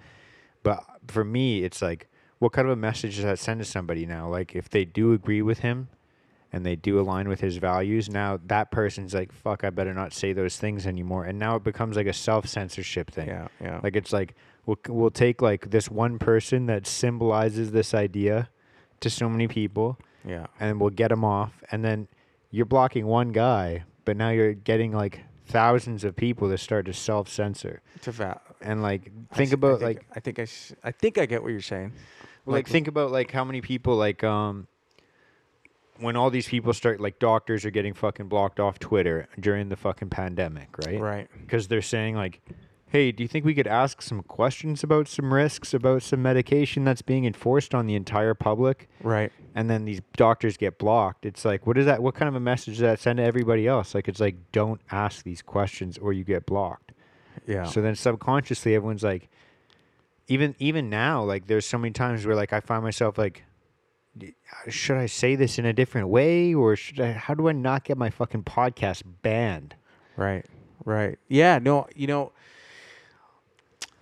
But for me, it's like what kind of a message does that send to somebody now? Like if they do agree with him and they do align with his values, now that person's like, fuck, I better not say those things anymore. And now it becomes like a self censorship thing. yeah, yeah. Like it's like we'll we'll take like this one person that symbolizes this idea to so many people, Yeah. and we'll get them off, and then you're blocking one guy, but now you're getting like thousands of people to start to self censor. To a va- And like think I about think- like I think I I think I get what you're saying. Like think about like how many people like um when all these people start like doctors are getting fucking blocked off Twitter during the fucking pandemic, right? right. Because they're saying like, "Hey, do you think we could ask some questions about some risks about some medication that's being enforced on the entire public?" Right. And then these doctors get blocked. It's like, what is that? What kind of a message does that send to everybody else? Like, it's like, don't ask these questions or you get blocked. Yeah. So then subconsciously everyone's like even even now like there's so many times where like I find myself like should I say this in a different way or should I how do I not get my fucking podcast banned? Right. Right. Yeah. No. You know.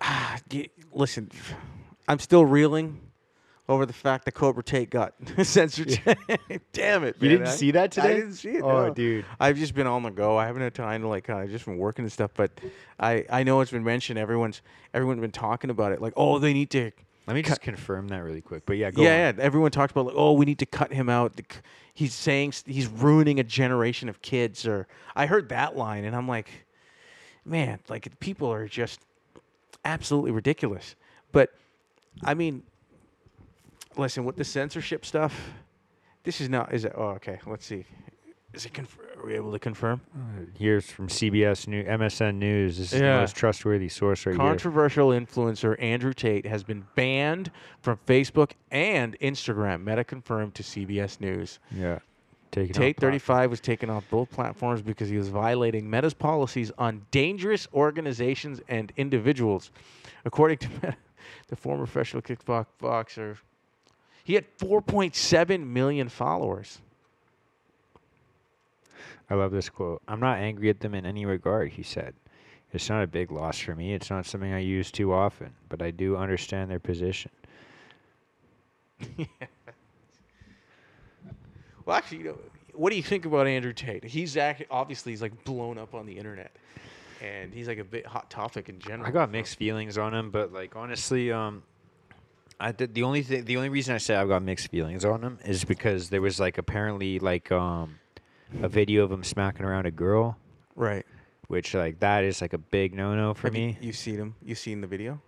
y- listen, I'm still reeling over the fact that Cobra Tate got censored. Damn it! You man. didn't I- see that today? I didn't see it. Oh, no. dude. I've just been on the go. I haven't had time to like. I've just been working and stuff. But I I know it's been mentioned. Everyone's everyone's been talking about it. Like, oh, they need to. Let me just confirm that really quick. But yeah, go yeah, on. yeah. Everyone talks about like, oh, we need to cut him out. The He's saying he's ruining a generation of kids. Or I heard that line, and I'm like, man, like people are just absolutely ridiculous. But I mean, listen, with the censorship stuff, this is not. Is it? Oh, okay. Let's see. Is it? Conf- are we able to confirm? Uh, here's from CBS News, MSN News. This is Yeah. the most trustworthy source right here. Controversial influencer Andrew Tate has been banned from Facebook and Instagram. Meta confirmed to CBS News. Yeah. Taking Tate 35 was taken off both platforms because he was violating Meta's policies on dangerous organizations and individuals. According to Meta, the former professional kickbox boxer, he had 4.7 million followers. I love this quote. I'm not angry at them in any regard, he said. It's not a big loss for me. It's not something I use too often, but I do understand their position. Well, actually, you know, what do you think about Andrew Tate? He's actually obviously he's like blown up on the internet, and he's like a bit hot topic in general. I got mixed feelings on him, but like honestly, um, I did the only thing, the only reason I say I've got mixed feelings on him is because there was like apparently like um, a video of him smacking around a girl, Right. which like that is like a big no no for Have me. You, you seen him? You seen the video?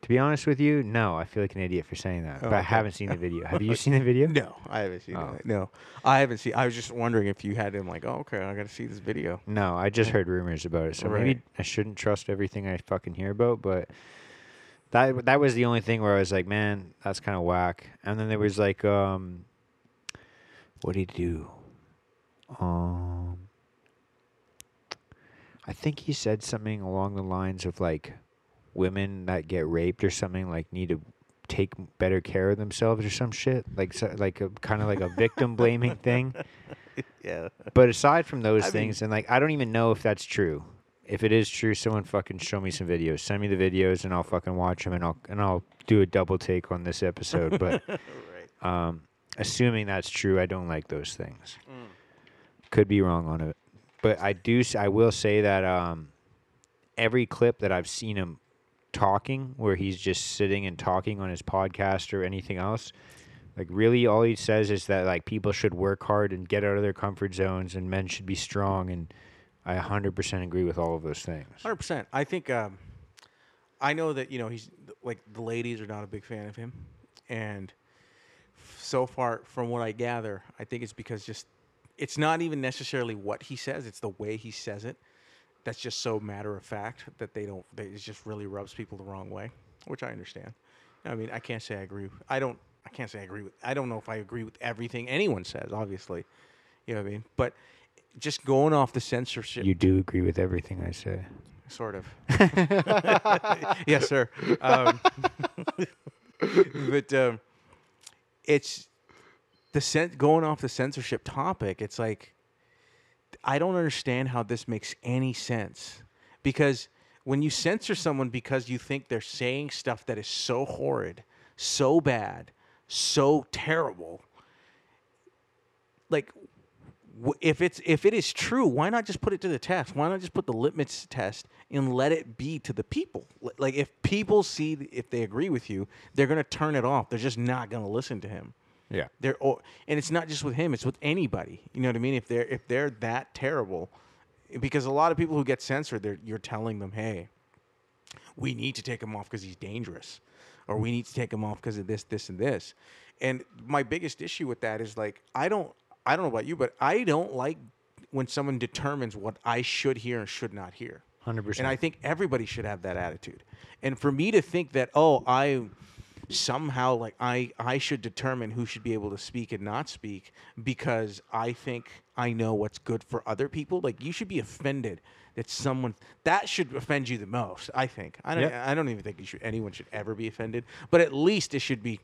to be honest with you, no, I feel like an idiot for saying that, Oh, but I okay. haven't seen the video. Have you seen the video? No, I haven't seen Oh. it. No, I haven't seen. I was just wondering if you had him like, oh, okay, I got to see this video. No, I just heard rumors about it, so Right. maybe I shouldn't trust everything I fucking hear about. But that that was the only thing where I was like, man, that's kind of whack. And then there was like, um, what did he do? Um, I think he said something along the lines of like, women that get raped or something like need to take better care of themselves or some shit like so, like a kind of like a victim blaming thing. Yeah. But aside from those I mean- things, and like I don't even know if that's true. If it is true, someone fucking show me some videos. Send me the videos, and I'll fucking watch them, and I'll and I'll do a double take on this episode. But right. um, assuming that's true, I don't like those things. Mm. Could be wrong on it, but I do. I will say that um, every clip that I've seen him talking, where he's just sitting and talking on his podcast or anything else, like really, all he says is that like people should work hard and get out of their comfort zones, and men should be strong. And I 100% agree with all of those things. Hundred percent. I think. Um, I know that you know he's like the ladies are not a big fan of him, and so far from what I gather, I think it's because just it's not even necessarily what he says; it's the way he says it. That's just so matter of fact that they don't. They, it just really rubs people the wrong way, which I understand. I mean, I can't say I agree. I don't. I can't say I agree with. I don't know if I agree with everything anyone says. Obviously, you know what I mean. But just going off the censorship, You do agree with everything I say. sort of. yes, sir. Um, but um, it's the cen- going off the censorship topic. It's like I don't understand how this makes any sense because when you censor someone because you think they're saying stuff that is so horrid, so bad, so terrible, like if it's if it is true, why not just put it to the test? Why not just put the litmus test and let it be to the people? Like if people see if they agree with you, they're gonna turn it off. They're just not gonna listen to him. Yeah. They're or, and it's not just with him; it's with anybody. You know what I mean? If they're if they're that terrible, because a lot of people who get censored, they're you're telling them, hey, we need to take him off because he's dangerous, or we need to take him off because of this, this, and this. And my biggest issue with that is like I don't I don't know about you, but I don't like when someone determines what I should hear and should not hear. 100%. And I think everybody should have that attitude. And for me to think that, oh, I somehow like I I should determine who should be able to speak and not speak because I think I know what's good for other people. Like you should be offended that someone that should offend you the most. I think. I don't. Yep. I don't even think you should. Anyone should ever be offended. But at least it should be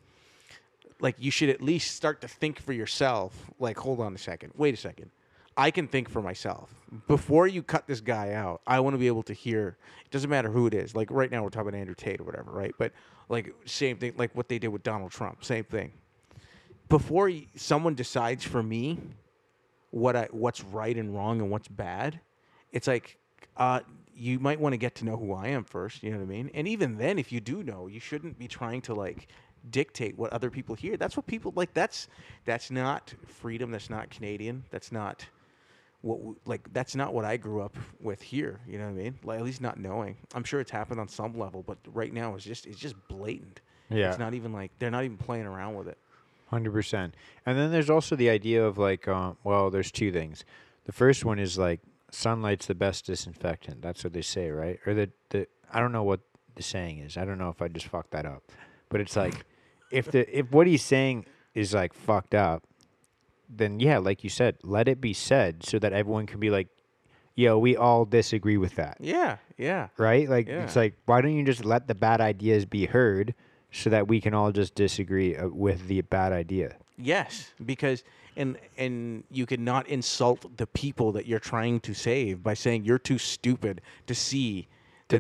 like you should at least start to think for yourself. Like, hold on a second. Wait a second. I can think for myself. Before you cut this guy out, I want to be able to hear. It doesn't matter who it is. Like right now, we're talking about Andrew Tate or whatever, right? But like same thing, like what they did with Donald Trump. Same thing. Before someone decides for me what I what's right and wrong and what's bad, it's like uh, you might want to get to know who I am first. You know what I mean? And even then, if you do know, you shouldn't be trying to like dictate what other people hear. That's what people like. That's that's not freedom. That's not Canadian. That's not what like that's not what I grew up with here. You know what I mean? Like at least not knowing. I'm sure it's happened on some level, but right now it's just it's just blatant. Yeah. It's not even like they're not even playing around with it. Hundred percent. And then there's also the idea of like, uh, well, there's two things. The first one is like sunlight's the best disinfectant. That's what they say, right? Or the the I don't know what the saying is. I don't know if I just fucked that up, but it's like if the if what he's saying is like fucked up, then yeah, like you said, let it be said so that everyone can be like, yo, we all disagree with that, Yeah, yeah. right? Like Yeah. it's like why don't you just let the bad ideas be heard so that we can all just disagree uh, with the bad idea. Yes, because and and you cannot insult the people that you're trying to save by saying you're too stupid to see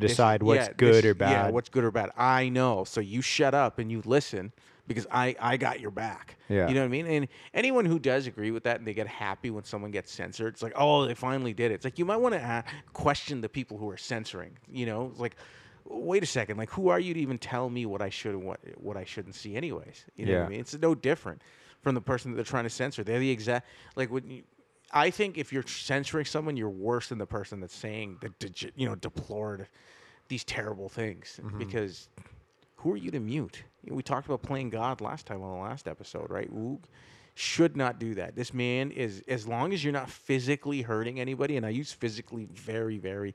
To decide what's yeah, good this- or Yeah, bad. what's good or bad. I know. So you shut up and you listen because I I got your back. Yeah. You know what I mean? And anyone who does agree with that and they get happy when someone gets censored, it's like, "Oh, they finally did it." It's like you might want to uh, question the people who are censoring, you know? It's like Wait a second! Like, who are you to even tell me what I should and what what I shouldn't see? Anyways, you know what Yeah. I mean. It's no different from the person that they're trying to censor. They're the exact like when you. I think if you're censoring someone, you're worse than the person that's saying the degi- you know deplored these terrible things mm-hmm. because who are you to mute? You know, we talked about playing God last time on the last episode, right? Oog should not do that. This man is as long as you're not physically hurting anybody, and I use physically very, very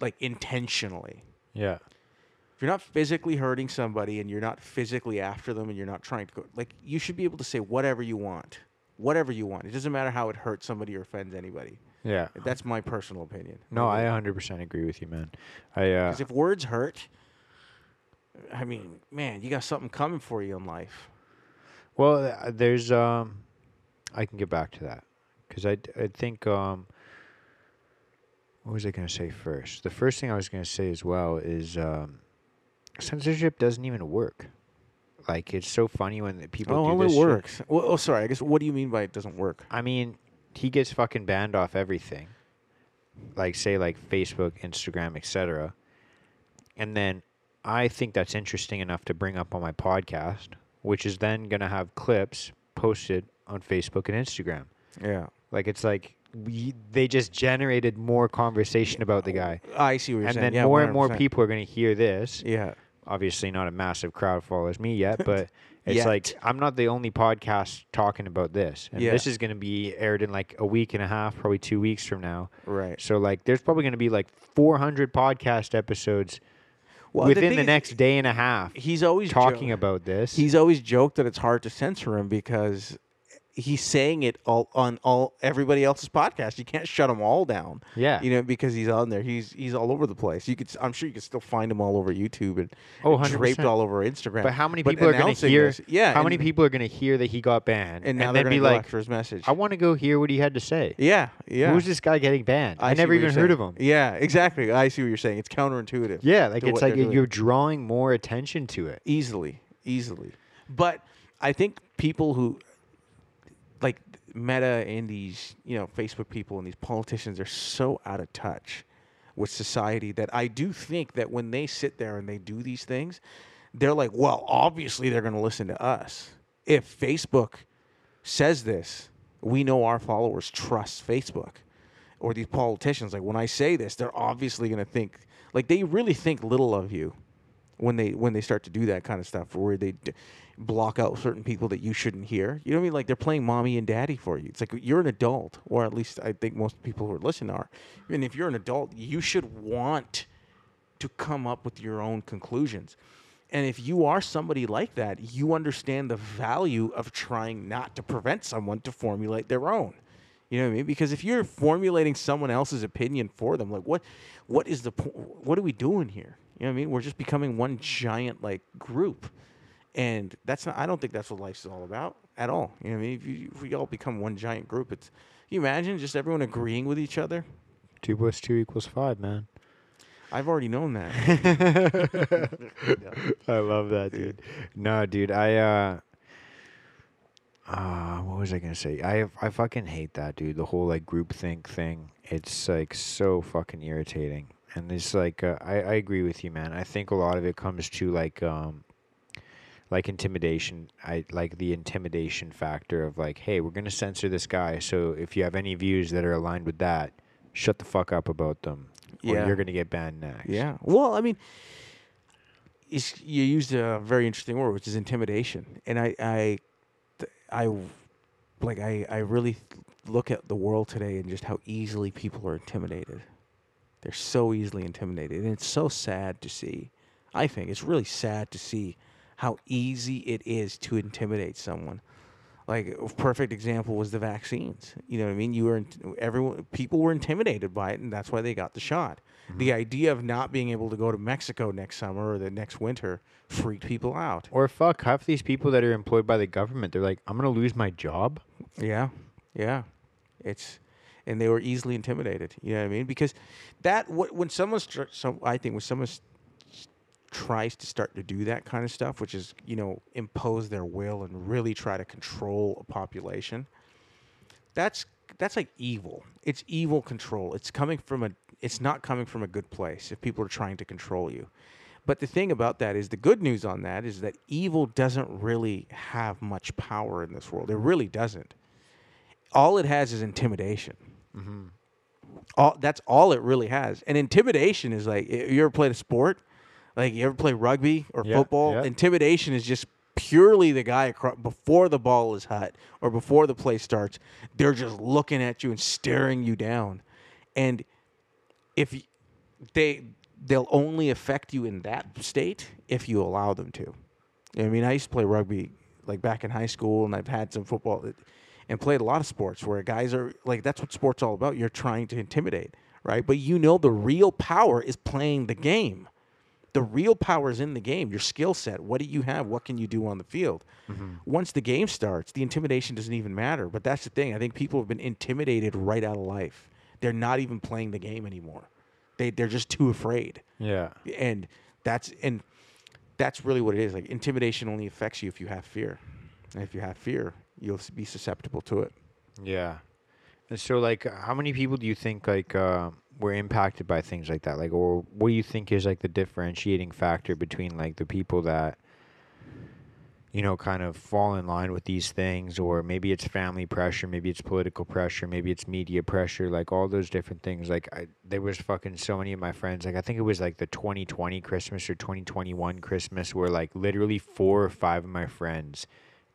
like intentionally Yeah. if you're not physically hurting somebody and you're not physically after them and you're not trying to go like you should be able to say whatever you want whatever you want it doesn't matter how it hurts somebody or offends anybody Yeah. that's my personal opinion No, I 100% agree with you, man. I uh, because if words hurt i mean man you got something coming for you in life well, uh, there's um, I can get back to that because I I think um, what was I gonna say first? The first thing I was gonna say as well is um, censorship doesn't even work. Like it's so funny when the people oh do this it shit. works well, oh sorry i guess what do you mean by it doesn't work I mean, he gets fucking banned off everything. Like say like Facebook, Instagram, etc. And then I think that's interesting enough to bring up on my podcast, which is then going to have clips posted on Facebook and Instagram. yeah Like it's like we, they just generated more conversation about the guy. i see what you're And saying And then yeah, more and more people are going to hear this yeah obviously not a massive crowd follows me yet, but it's Yet. like I'm not the only podcast talking about this. And Yeah. this is going to be aired in like a week and a half, probably 2 weeks from now. right So like there's probably going to be like 400 podcast episodes well, within the is, next day and a half he's always talking about this. he's always joked that it's hard to censor him because he's saying it all on all everybody else's podcast. You can't shut them all down. Yeah. you know because he's on there. He's he's all over the place. You could I'm sure you could still find him all over YouTube and Oh, and draped all over Instagram. but how many people are going to hear this- Yeah, How many people are going to hear that he got banned And now and they're gonna be go like after his message. I want to go hear what he had to say. yeah, yeah. Who's this guy getting banned? I, see never even heard of him. Yeah, exactly. I see what you're saying. It's counterintuitive. Yeah, like it's like you're drawing more attention to it. easily, easily. But I think people who Meta and these, you know, Facebook people and these politicians are so out of touch with society that I do think that when they sit there and they do these things, they're like, well, obviously they're going to listen to us. if Facebook says this, we know our followers trust Facebook or these politicians. Like when I say this, they're obviously going to think like they really think little of you when they when they start to do that kind of stuff, where they block out certain people that you shouldn't hear. You know what I mean? Like they're playing mommy and daddy for you. It's like you're an adult, or at least I think most people who are listening are. And if you're an adult, you should want to come up with your own conclusions. And if you are somebody like that, you understand the value of trying not to prevent someone to formulate their own. You know what I mean? Because if you're formulating someone else's opinion for them, like what, what is the, po- what are we doing here? You know what I mean? We're just becoming one giant like group, and that's not. I don't think that's what life's all about at all. You know what I mean? If, you, if we all become one giant group, it's. Can you imagine just everyone agreeing with each other? Two plus two equals five, man. I've already known that. I love that, dude. No, dude, I uh uh what was I gonna say? I I fucking hate that, dude. The whole like groupthink thing. It's like so fucking irritating. And it's like uh, I I agree with you, man. I think a lot of it comes to like um like intimidation. I like the intimidation factor of like, hey, we're gonna censor this guy. So if you have any views that are aligned with that, shut the fuck up about them. Or Yeah. you're gonna get banned next. Yeah. Well, I mean, you used a very interesting word, which is intimidation, and I, I, I, like I, I really look at the world today and just how easily people are intimidated. They're so easily intimidated, and it's so sad to see. I think it's really sad to see how easy it is to intimidate someone. Like a perfect example was the vaccines. You know what I mean? You were in- everyone people were intimidated by it, and that's why they got the shot. Mm-hmm. The idea of not being able to go to Mexico next summer or the next winter freaked people out. Or fuck, half these people that are employed by the government, they're like, I'm gonna lose my job. Yeah, yeah. It's and they were easily intimidated. You know what I mean? Because that wh- when someone's tr- some I think when someone s- tries to start to do that kind of stuff, which is you know impose their will and really try to control a population, that's that's like evil. It's evil control. It's coming from a. It's not coming from a good place. If people are trying to control you. But the thing about that is the good news on that is that evil doesn't really have much power in this world. It really doesn't. All it has is intimidation. Mm-hmm. All that's all it really has. And intimidation is like you ever played a sport, like you ever play rugby or Yeah, football. yeah. Intimidation is just purely the guy across, before the ball is hot or before the play starts. They're just looking at you and staring you down, and if they they'll only affect you in that state if you allow them to. I mean, I used to play rugby like back in high school, and I've had some football uh, and played a lot of sports where guys are like that's what sports all about. You're trying to intimidate, right? But you know the real power is playing the game. The real power is in the game. Your skill set. What do you have? What can you do on the field? Once the game starts, the intimidation doesn't even matter. But that's the thing. I think people have been intimidated right out of life. They're not even playing the game anymore. They they're just too afraid Yeah. and that's and that's really what it is like intimidation only affects you if you have fear and if you have fear you'll be susceptible to it Yeah. And so, like, how many people do you think like uh, were impacted by things like that? Like, or what do you think is like the differentiating factor between like the people that you know kind of fall in line with these things, or maybe it's family pressure, maybe it's political pressure, maybe it's media pressure, like all those different things. Like, I, there was fucking so many of my friends. Like, I think it was like the 2020 Christmas or 2021 Christmas, where like literally four or five of my friends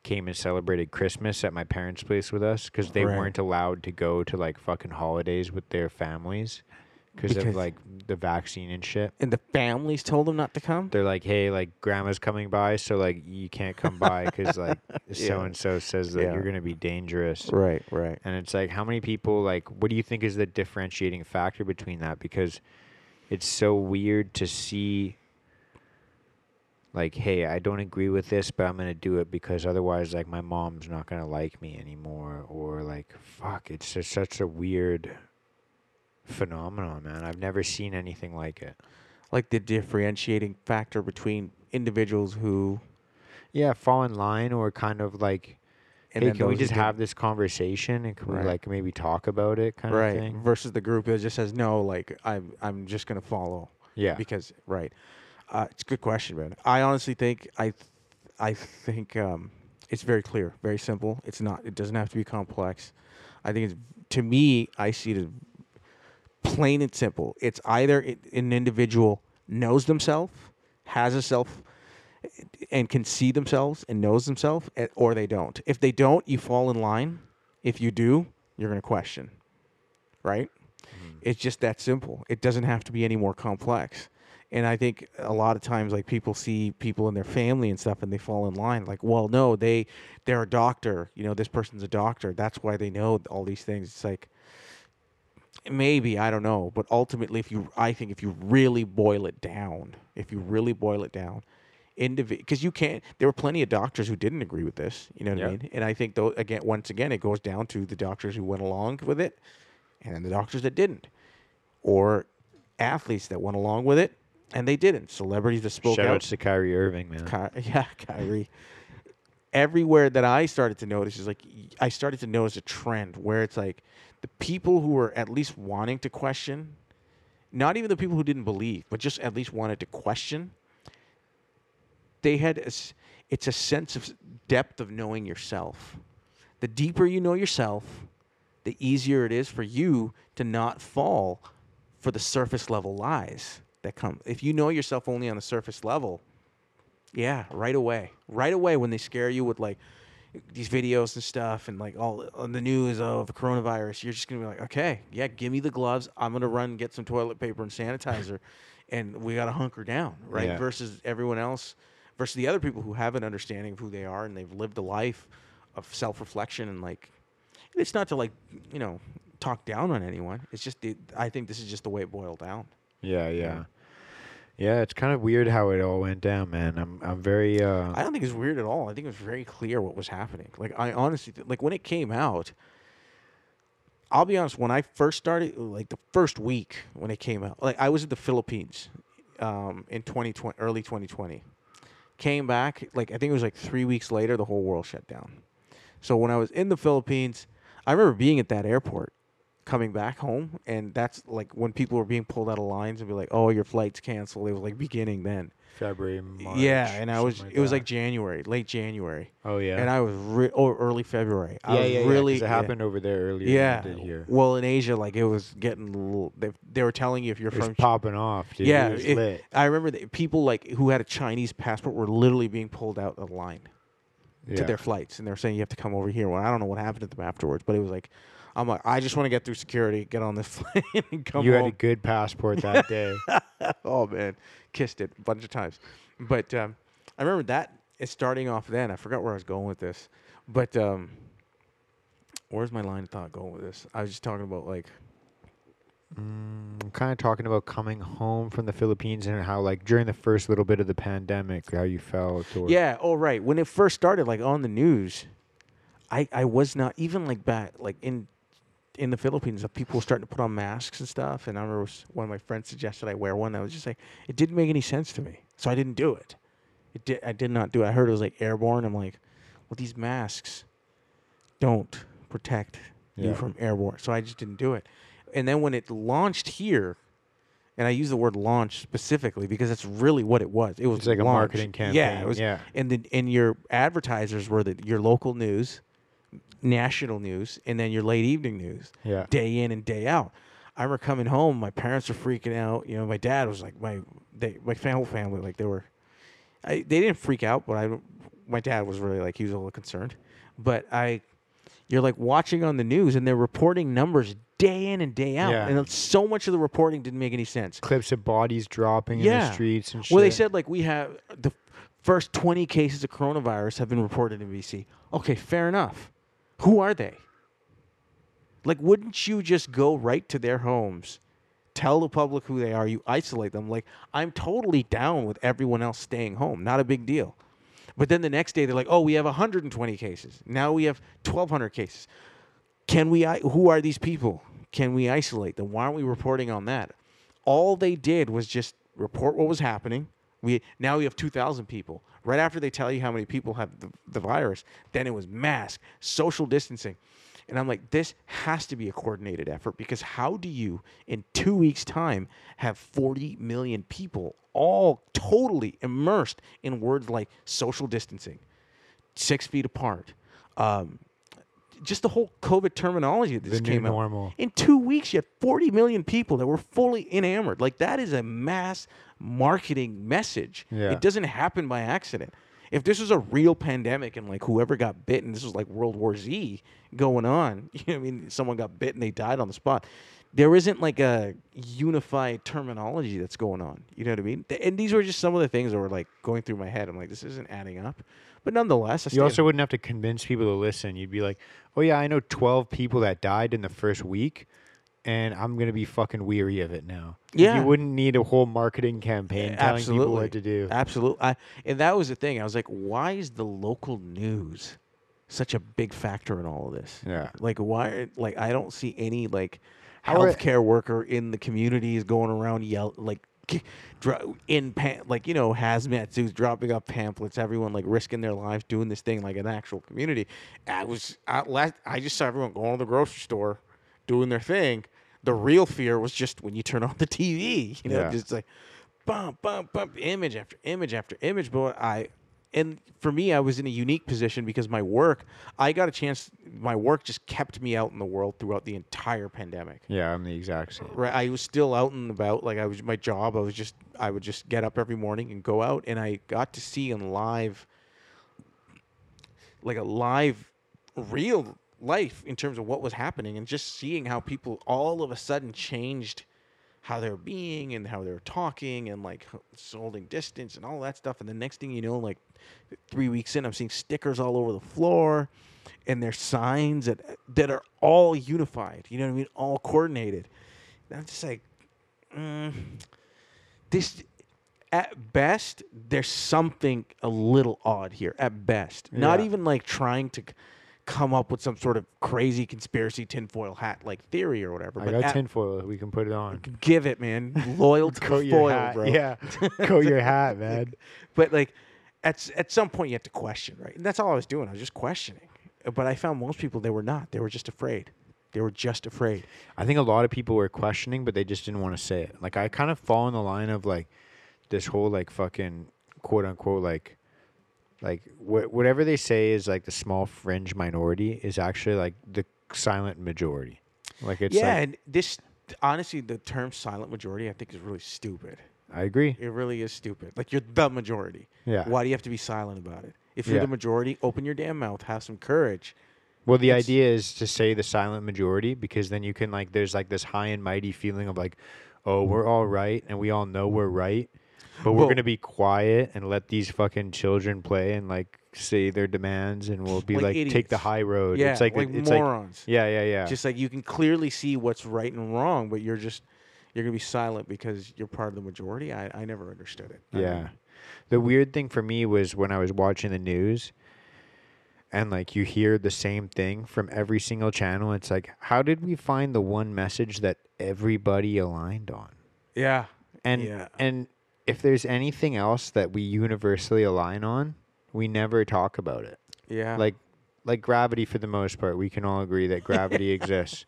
came and celebrated Christmas at my parents' place with us because they Right. weren't allowed to go to like fucking holidays with their families because of Because- like the vaccine and shit. and the families told them not to come They're like, hey, like grandma's coming by, so like you can't come by because like so and so says that Yeah. you're gonna be dangerous. right right And it's like, how many people like? What do you think is the differentiating factor between that? Because it's so weird to see. Like, hey, I don't agree with this, but I'm gonna do it because otherwise, like, my mom's not gonna like me anymore. Or like, fuck, it's just such a weird phenomenon, man. I've never seen anything like it. like the differentiating factor between individuals who Yeah, fall in line or kind of like, and hey, can we just have this conversation and can Right. we like maybe talk about it, kind right of thing? versus the group that just says no like i'm i'm just gonna follow Yeah. because right uh, it's a good question man i honestly think i th- i think um It's very clear, very simple. It's not. It doesn't have to be complex. I think it's to me. I see it as plain and simple. It's either it, an individual knows themselves, has a self, and can see themselves and knows themselves, eh, or they don't. If they don't, you fall in line. If you do, you're going to question. Right? It's just that simple. It doesn't have to be any more complex. And I think a lot of times, like people see people in their family and stuff, and they fall in line. Like, well, no, they they're a doctor. You know, this person's a doctor. That's why they know all these things. It's like maybe I don't know, but ultimately, if you, I think if you really boil it down, if you really boil it down, individual, because you can't. There were plenty of doctors who didn't agree with this. You know what I mean? And I think though, again, once again, it goes down to the doctors who went along with it, and then the doctors that didn't, or athletes that went along with it and they didn't. Celebrities that spoke Shout out. outs to Kyrie Irving, man. Ky- yeah, Kyrie. Everywhere that I started to notice is like I started to notice a trend where it's like the people who were at least wanting to question, not even the people who didn't believe, but just at least wanted to question. They had a it's a sense of depth of knowing yourself. The deeper you know yourself, the easier it is for you to not fall for the surface level lies that come. If you know yourself only on a surface level, yeah, right away. Right away when they scare you with like these videos and stuff and like all on the news of coronavirus, you're just gonna be like, okay, yeah, give me the gloves. I'm gonna run get some toilet paper and sanitizer, and we gotta hunker down, right? Yeah. Versus everyone else, versus the other people who have an understanding of who they are and they've lived a life of self reflection and like, it's not to like you know talk down on anyone. It's just the, I think this is just the way it boiled down. Yeah, yeah. Yeah, it's kind of weird how it all went down, man. I'm I'm very uh I don't think it's weird at all. I think it was very clear what was happening. Like I honestly, like when it came out, I'll be honest. When I first started, like the first week when it came out, like I was in the Philippines, um, in 2020, early 2020. Came back, like I think it was like three weeks later, the whole world shut down. So when I was in the Philippines, I remember being at that airport, coming back home, and that's like when people were being pulled out of lines and be like, "Oh, your flight's canceled." It was like beginning then. February, March. yeah, and I was something it was like January, late January, Oh yeah. and I was re- or early February. I yeah, was yeah, yeah, it happened over there earlier Yeah, than it did here. well in Asia, like it was getting a little. They, they were telling you if you're It from popping off, dude. yeah, it was it- lit. I remember that people like who had a Chinese passport were literally being pulled out of line Yeah. to their flights, and they were saying you have to come over here. Well, I don't know what happened to them afterwards, but it was like, I'm like, I just want to get through security, get on this plane, and come home. you had a good passport that day. oh man, kissed it a bunch of times. But um, I remember that is starting off then. I forgot where I was going with this, but um, where's my line of thought going with this? I was just talking about like mm, kind of talking about coming home from the Philippines and how, like, during the first little bit of the pandemic, how you felt. Or, yeah, oh right, when it first started, like on the news, I I was not even like back like in in the Philippines, uh, people were starting to put on masks and stuff, and I remember one of my friends suggested I wear one. I was just like, it didn't make any sense to me, so I didn't do it. It did. I did not do it. I heard it was like airborne. I'm like, well, these masks don't protect you Yeah. from airborne, so I just didn't do it. And then when it launched here, and I use the word launch specifically because that's really what it was. It was It's like a marketing campaign. Yeah, it was yeah. and the and your advertisers were the your local news, national news, and then your late evening news, Yeah. day in and day out. I remember coming home, my parents were freaking out. You know, my dad was like my they my family family like they were, I they didn't freak out, but I my dad was really like he was a little concerned, but I. You're like watching on the news, and they're reporting numbers day in and day out, Yeah. and so much of the reporting didn't make any sense. Clips of bodies dropping in the streets and shit. Well, they said like we have the first 20 cases of coronavirus have been reported in BC. Okay, fair enough. Who are they? Like, wouldn't you just go right to their homes, tell the public who they are, you isolate them? Like, I'm totally down with everyone else staying home. Not a big deal. But then the next day they're like, oh, we have 120 cases. Now we have 1,200 cases. Can we? Who are these people? Can we isolate them? Why aren't we reporting on that? All they did was just report what was happening. We now we have 2,000 people. Right after they tell you how many people have the, the virus, then it was mask, social distancing. And I'm like, this has to be a coordinated effort because how do you, in two weeks' time, have 40 million people all totally immersed in words like social distancing? six feet apart. Um, just the whole COVID terminology that just came out. normal. In two weeks, you had 40 million people that were fully enamored. Like that is a mass marketing message. Yeah. It doesn't happen by accident. If this was a real pandemic and like whoever got bitten, this was like World War Z going on. You know what I mean? Someone got bitten, and they died on the spot. There isn't like a unified terminology that's going on. You know what I mean? And these were just some of the things that were like going through my head. I'm like, this isn't adding up. But nonetheless, I You also wouldn't have to convince people to listen. You'd be like, "Oh yeah, I know 12 people that died in the first week, and I'm going to be fucking weary of it now." Yeah. You wouldn't need a whole marketing campaign telling people what to do. Absolutely. I, and that was the thing. I was like, why is the local news such a big factor in all of this? Yeah. Like why? Like I don't see any like healthcare worker in the community is going around yell like. In pa- like you know hazmat suits dropping off pamphlets everyone like risking their lives doing this thing like an actual community I was I, last, I just saw everyone going to the grocery store doing their thing the real fear was just when you turn on the TV you know Yeah. just like bump, bump, bump, image after image after image. But I, and for me, I was in a unique position because my work, I got a chance. My work just kept me out in the world throughout the entire pandemic. Yeah, I'm the exact same. Right, I was still out and about. Like I was my job. I was just, I would just get up every morning and go out, and I got to see in live, like a live, real life in terms of what was happening, and just seeing how people all of a sudden changed how they're being and how they're talking and like holding distance and all that stuff. And the next thing you know, like three weeks in, I'm seeing stickers all over the floor, and there's signs that that are all unified. You know what I mean? All coordinated. And I'm just like, mm, this. At best, there's something a little odd here. At best, not even like trying to come up with some sort of crazy conspiracy tinfoil hat like theory or whatever. I but got tinfoil. We can put it on. give it, man. Loyal to Coat the your foil, hat. bro. Yeah, coat your hat, man. But like, at at some point you have to question, right? And that's all I was doing. I was just questioning. Uh, but I found most people they were not. They were just afraid. They were just afraid. I think a lot of people were questioning, but they just didn't want to say it. Like I kind of fall in the line of like this whole like fucking quote unquote like like wh- whatever they say is like the small fringe minority is actually like the silent majority. Like it's yeah, like, and this honestly, the term silent majority, I think, is really stupid. I agree. It really is stupid. Like you're the majority. Yeah. Why do you have to be silent about it? If you're Yeah. the majority, open your damn mouth. Have some courage. Well, the It's- idea is to say the silent majority because then you can like there's like this high and mighty feeling of like, oh, we're all right and we all know we're right, but we're Well- gonna be quiet and let these fucking children play and like say their demands and we'll be Like like, take the idiots. high road. Yeah, it's like like it's like morons. yeah, yeah, yeah. Just like you can clearly see what's right and wrong, but you're just you're gonna be silent because you're part of the majority. I, I never understood it. I Yeah. The weird thing for me was when I was watching the news and like you hear the same thing from every single channel. It's like, how did we find the one message that everybody aligned on? Yeah. And Yeah. and if there's anything else that we universally align on, we never talk about it. Yeah. Like like gravity for the most part, we can all agree that gravity exists.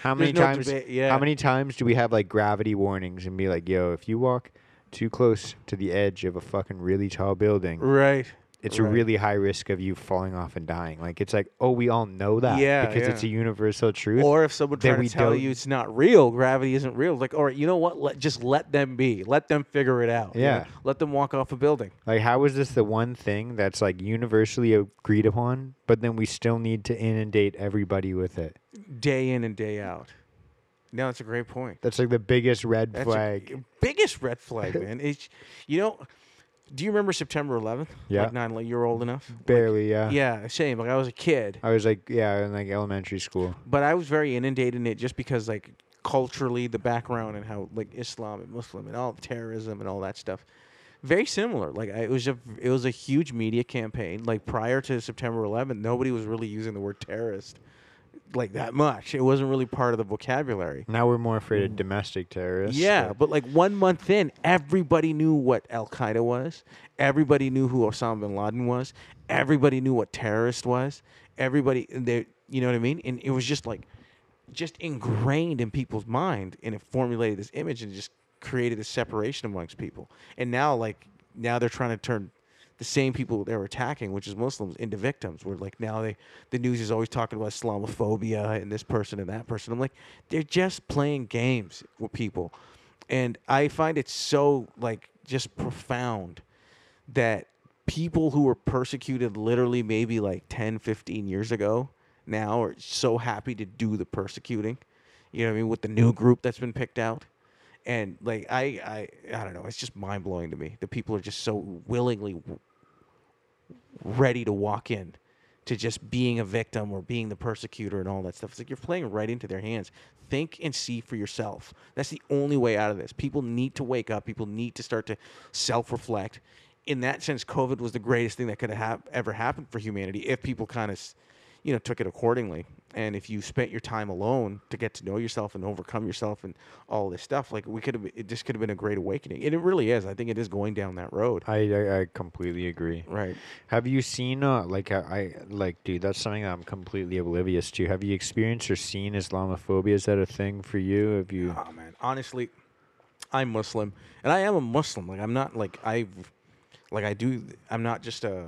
How many There's no times debate, yeah. how many times do we have like gravity warnings and be like, yo, if you walk too close to the edge of a fucking really tall building, right. It's a really high risk of you falling off and dying. Like it's like, oh, we all know that Yeah, because it's a universal truth. Or if someone we to tell don't- you it's not real, gravity isn't real. Like, all right, you know what? Let just let them be. Let them figure it out. you know? Yeah. Let them walk off a building. like, how is this the one thing that's like universally agreed upon, but then we still need to inundate everybody with it? Day in and day out. No, that's a great point. That's like the biggest red That's flag. biggest red flag, man. It's, you know, do you remember September 11th? Yeah. Like nine, like you're old enough. Like, Barely, yeah. yeah, same. Like I was a kid, I was like, yeah, in like elementary school. but I was very inundated in it just because like culturally the background and how like Islam and Muslim and all terrorism and all that stuff. Very similar. Like I, it was a it was a huge media campaign. Like prior to September 11th, nobody was really using the word terrorist like that much. It wasn't really part of the vocabulary. Now we're more afraid of mm. domestic terrorists. Yeah, but- but like one month in, everybody knew what Al Qaeda was. Everybody knew who Osama bin Laden was. Everybody knew what terrorist was. Everybody, they, you know what I mean? And it was just like, just ingrained in people's mind, and it formulated this image and just created this separation amongst people. And now, like, now they're trying to turn the same people they were attacking, which is Muslims, into victims. Where like now they the news is always talking about Islamophobia and this person and that person. I'm like, they're just playing games with people, and I find it so like just profound that people who were persecuted literally maybe like 10 15 years ago now are so happy to do the persecuting. You know what i mean? With the new group that's been picked out. And like i i i don't know. It's just mind-blowing to me. That people are just so willingly ready to walk in to just being a victim or being the persecutor and all that stuff. It's like you're playing right into their hands. Think and see for yourself. That's the only way out of this. People need to wake up. People need to start to self-reflect. In that sense covid was the greatest thing that could have ever happened for humanity if people kind of you know took it accordingly and if you spent your time alone to get to know yourself and overcome yourself and all this stuff like we could have it just could have been a great awakening and it really is i think it is going down that road I, I I completely agree. right Have you seen uh, like I, I like dude? That's something I'm completely oblivious to. Have you experienced or seen Islamophobia? Is that a thing for you? Have you? oh man honestly i'm muslim and i am a muslim like i'm not like i've like i do i'm not just a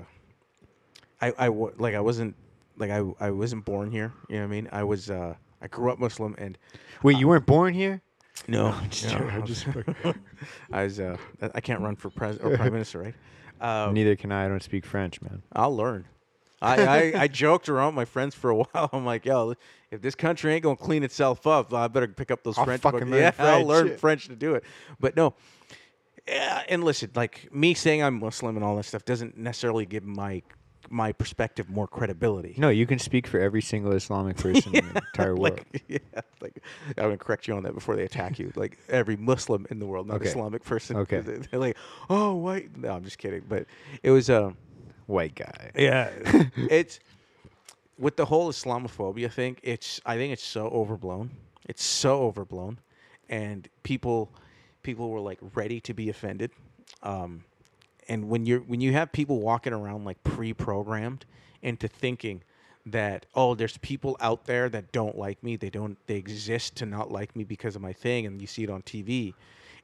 i i like i wasn't like i i wasn't born here you know what i mean i was uh i grew up muslim and Wait, you weren't born here? No, just no, I just I was. Uh, I- can't run for pres or prime minister, right? Uh, Neither can I. I don't speak French, man. I'll learn. I, I, I joked around with my friends for a while. I'm like, yo, if this country ain't gonna clean itself up, I better pick up those I'll French. fucking books. yeah, I'll French. learn French to do it. But no, yeah, and listen, like me saying I'm Muslim and all that stuff doesn't necessarily give my my perspective more credibility. No, you can speak for every single Islamic person in the entire world. like, yeah, like I'm gonna correct you on that before they attack you. Like every Muslim in the world, not Okay. Islamic person. Okay. They- They're like, oh, white. No, I'm just kidding. But it was, um, White guy. yeah, it's with the whole Islamophobia thing. It's, I think it's so overblown. It's so overblown, and people, people were like ready to be offended. Um, and when you're when you have people walking around like pre-programmed into thinking that oh there's people out there that don't like me. They don't they exist to not like me because of my thing and you see it on TV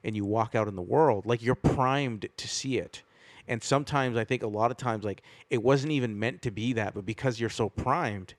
and you walk out in the world like you're primed to see it. And sometimes I think a lot of times like it wasn't even meant to be that but because you're so primed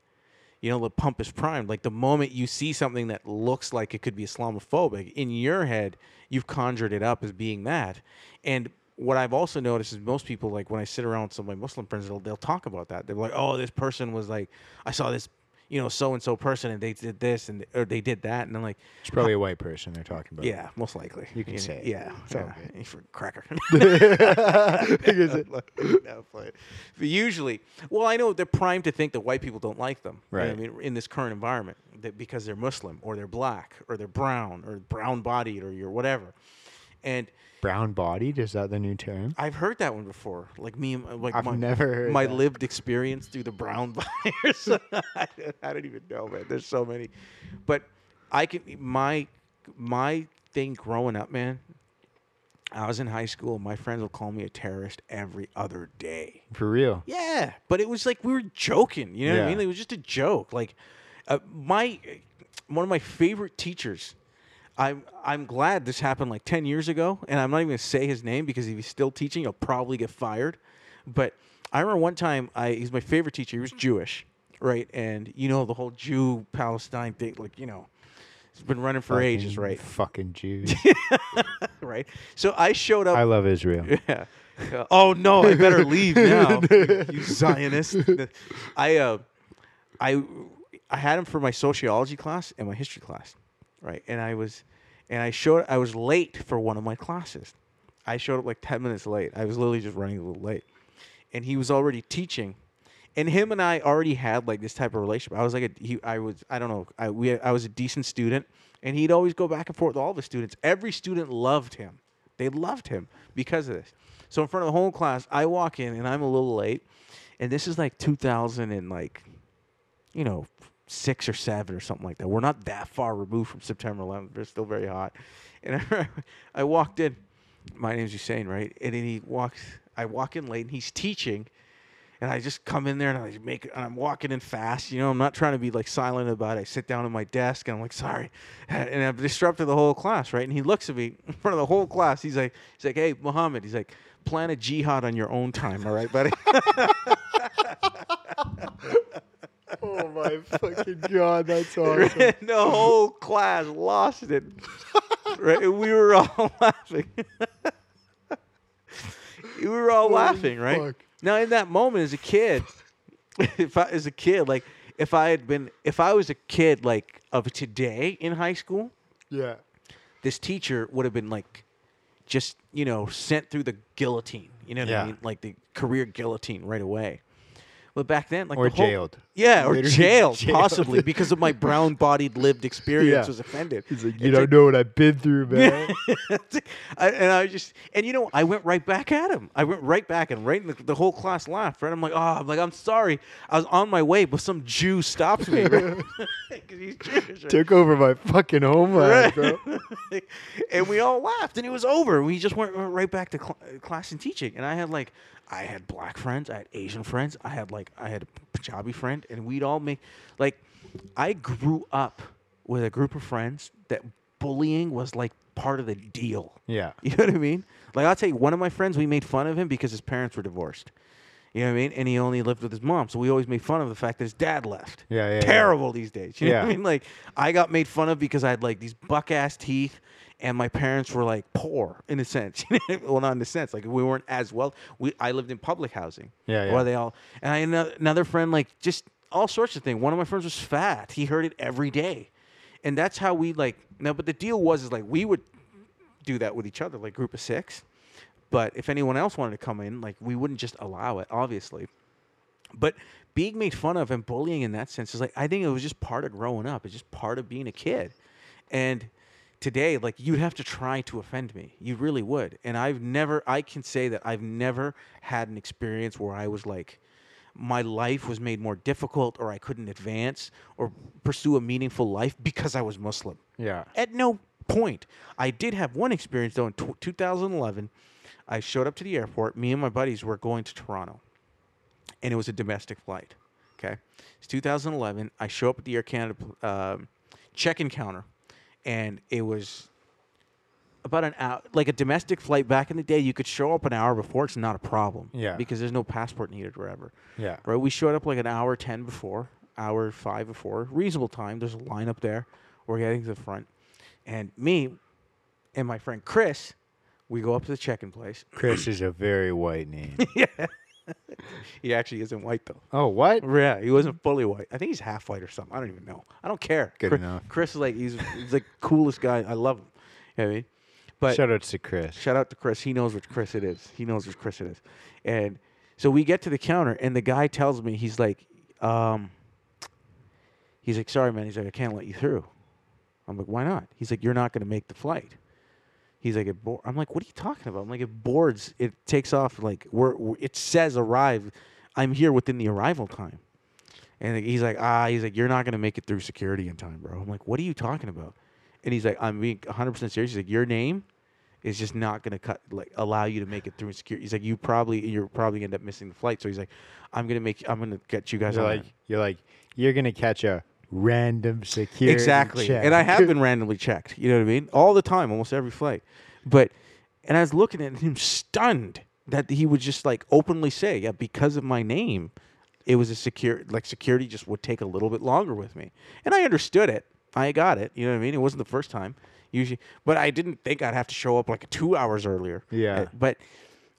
you know the pump is primed. Like the moment you see something that looks like it could be islamophobic in your head you've conjured it up as being that. And what i've also noticed is most people like when i sit around with some of my muslim friends they'll, they'll talk about that they're like oh this person was like i saw this you know so and so person and they did this and or they did that and i'm like It's probably a white person they're talking about. yeah most likely You can know, say it. yeah It's yeah, for cracker Because it- no, but usually, well, I know they're primed to think that white people don't like them. you know Right. I mean, in this current environment, that because they're Muslim or they're black or they're brown or brown bodied or you're whatever, and Brown bodied? Is that the new term? I've heard that one before. Like me, like I've my, never heard my that. lived experience through the brown buyers. I, I don't even know, man. There's so many, but I can my my thing growing up, man. I was in high school. My friends will call me a terrorist every other day. For real. Yeah, but it was like we were joking. You know what I Yeah. mean? It was just a joke. Like uh, my one of my favorite teachers. I'm I'm glad this happened like ten years ago, and I'm not even gonna say his name because if he's still teaching, he'll probably get fired. But I remember one time, I he's my favorite teacher. He was Jewish, right? And you know the whole Jew Palestine thing, like you know, it's been running for ages, right? Fucking Jews. right. So I showed up. I love Israel. Yeah. Uh, oh no, I better leave now. you, you Zionist. I uh, I I had him for my sociology class and my history class, right? And I was, and I showed I was late for one of my classes. I showed up like ten minutes late. I was literally just running a little late, and he was already teaching. And him and I already had like this type of relationship. I was like a he. I was I don't know. I we I was a decent student, and he'd always go back and forth with all the students. Every student loved him. They loved him because of this. So in front of the whole class, I walk in and I'm a little late, and this is like 2000 and like, you know, six or seven or something like that. We're not that far removed from September 11th. We're still very hot, and I, I walked in. My name's Hussein, right? And then he walks. I walk in late, and he's teaching, and I just come in there and I make and I'm walking in fast. You know, I'm not trying to be like silent about it. I sit down at my desk and I'm like, sorry, and I've disrupted the whole class, right? And he looks at me in front of the whole class. He's like, he's like, hey, Muhammad. He's like, plan a jihad on your own time, all right, buddy? Oh my fucking god, that's awesome. the whole class lost it. right? And we were all laughing. we were all laughing, right? fuck. Now, in that moment, as a kid, if I as a kid, like if I had been, if I was a kid like of today in high school, yeah. this teacher would have been like, just you know, sent through the guillotine. You know what Yeah. I mean? Like the career guillotine right away. But back then, like Or the whole- jailed. yeah, or jailed, jailed. possibly because of my brown-bodied lived experience Yeah. was offended. He's like, you It's don't like- know what I've been through, man. I, and I just, and you know, I went right back at him. I went right back, and right, in the, the whole class laughed. Right, I'm like, oh, I'm like, I'm sorry. I was on my way, but some Jew stopped me. Right? Jewish. right? Took over my fucking homeland, Right. bro. and we all laughed, and it was over. We just went right back to cl- class and teaching. And I had like, I had black friends, I had Asian friends, I had like, I had a Punjabi friend, and we'd all make like, I grew up with a group of friends that bullying was like part of the deal. Yeah. You know what I mean? Like I'll tell you, one of my friends, we made fun of him because his parents were divorced. You know what I mean? And he only lived with his mom, so we always made fun of the fact that his dad left. Yeah, yeah, yeah. Terrible these days. You know what I mean? Like I got made fun of because I had like these buck ass teeth, and my parents were like poor in a sense. well, not in a sense. Like we weren't as well. We I lived in public housing. Yeah, yeah. Where they all and I had another friend like just all sorts of things. One of my friends was fat. He heard it every day, and that's how we like. Now, but the deal was is like we would do that with each other, like group of six. But if anyone else wanted to come in, like we wouldn't just allow it, obviously. But being made fun of and bullying in that sense is like I think it was just part of growing up. It's just part of being a kid. And today, like you'd have to try to offend me. You really would. And I've never I can say that I've never had an experience where I was like my life was made more difficult or I couldn't advance or pursue a meaningful life because I was Muslim. Yeah. At no point. I did have one experience though in tw 2011. I showed up to the airport. Me and my buddies were going to Toronto, and it was a domestic flight. Okay, it's 2011. I show up at the Air Canada um, check-in counter, and it was about an hour. Like a domestic flight back in the day, you could show up an hour before. It's not a problem. Yeah. because there's no passport needed or whatever. Yeah. Right, we showed up like an hour ten before, hour five before, reasonable time. There's a line up there. We're getting to the front, and me and my friend Chris, we go up to the check-in place. Chris is a very white name. He actually isn't white though. oh, what? Yeah, he wasn't fully white. I think he's half white or something. I don't even know. I don't care. Good Chris, enough. Chris is like he's he's the coolest guy. I love him. You know I mean? But Shout out to Chris. Shout out to Chris. He knows which Chris it is. He knows which Chris it is. And so we get to the counter, and the guy tells me, he's like, um, he's like, sorry, man. He's like, I can't let you through. I'm like, why not? He's like, you're not going to make the flight. He's like, it bo-. I'm like, what are you talking about? I'm like, it boards. It takes off. Like, we're, we're- it says arrive. I'm here within the arrival time. And he's like, ah, he's like, you're not going to make it through security in time, bro. I'm like, what are you talking about? And he's like, I'm being 100% serious. He's like, your name is just not going to cut like allow you to make it through security. He's like, you probably you're probably end up missing the flight. So he's like, I'm gonna make I'm gonna get you guys You're on like, there." you're like, you're gonna catch a random security exactly. check. And I have been randomly checked. You know what I mean? All the time, almost every flight. But and I was looking at him stunned that he would just like openly say, yeah, because of my name, it was a secure like security just would take a little bit longer with me. And I understood it. I got it. You know what I mean? It wasn't the first time. Usually, but I didn't think I'd have to show up like two hours earlier. Yeah. Uh, But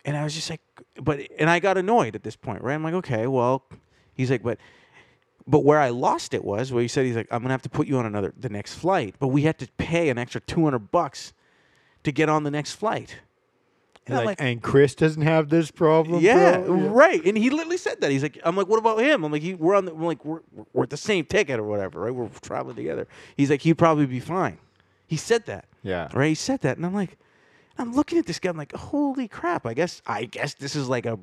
and I was just like, but and I got annoyed at this point, right? I'm like, okay, well, he's like, but but where I lost it was where he said he's like, I'm gonna have to put you on another the next flight, but we had to pay an extra 200 bucks to get on the next flight. And Like, like, and Chris doesn't have this problem. yeah, bro? right. And he literally said that. He's like, I'm like, what about him? I'm like, he, we're on the, I'm like, we're, we're at the same ticket or whatever, right? We're traveling together. He's like, he'd probably be fine. He said that. Yeah. Right? He said that, and I'm like, I'm looking at this guy. I'm like, holy crap! I guess, I guess this is like a.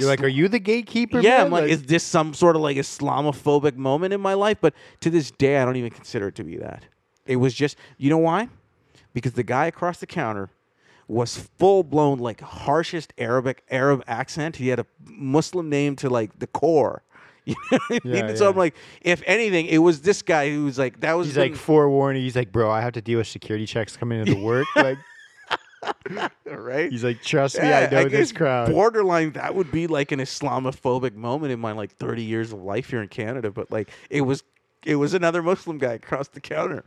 You're like, are you the gatekeeper? yeah, man? I'm like, is this some sort of like Islamophobic moment in my life? But to this day, I don't even consider it to be that. It was just, you know why? Because the guy across the counter was full blown like harshest Arabic Arab accent. He had a Muslim name to like the core. You know I mean? Yeah, So yeah. I'm like, if anything, it was this guy who was like that was He's like forewarning. He's like, bro, I have to deal with security checks coming into work. like, right. he's like, trust me, Yeah, I know this guess crowd. Borderline, that would be like an Islamophobic moment in my like 30 years of life here in Canada. But like, it was, it was another Muslim guy across the counter,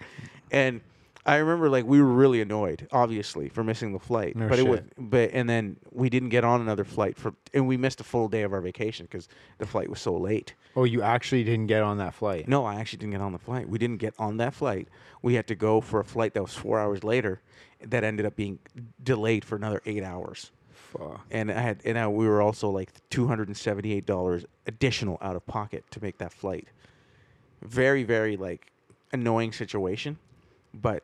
and I remember like we were really annoyed, obviously, for missing the flight. No but it was, shit. but and then we didn't get on another flight for, and we missed a full day of our vacation because the flight was so late. oh, you actually didn't get on that flight. No, I actually didn't get on the flight. We didn't get on that flight. We had to go for a flight that was four hours later, that ended up being delayed for another eight hours Fuck. and I had and I, we were also like two hundred and seventy eight dollars additional out of pocket to make that flight. Very very like annoying situation, but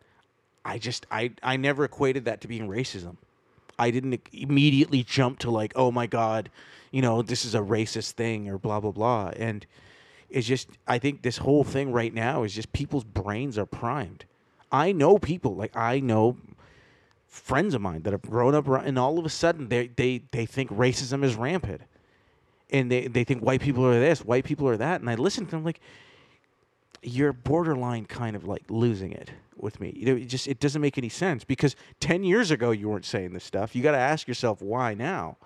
I just I I never equated that to being racism. I didn't immediately jump to like oh my god, you know this is a racist thing or blah blah blah and. It's just I think this whole thing right now is just people's brains are primed. I know people like I know friends of mine that have grown up and all of a sudden they they they think racism is rampant, and they they think white people are this, white people are that, and I listen to them like, you're borderline kind of like losing it with me. You know, it just it doesn't make any sense because ten years ago you weren't saying this stuff. You got to ask yourself why now,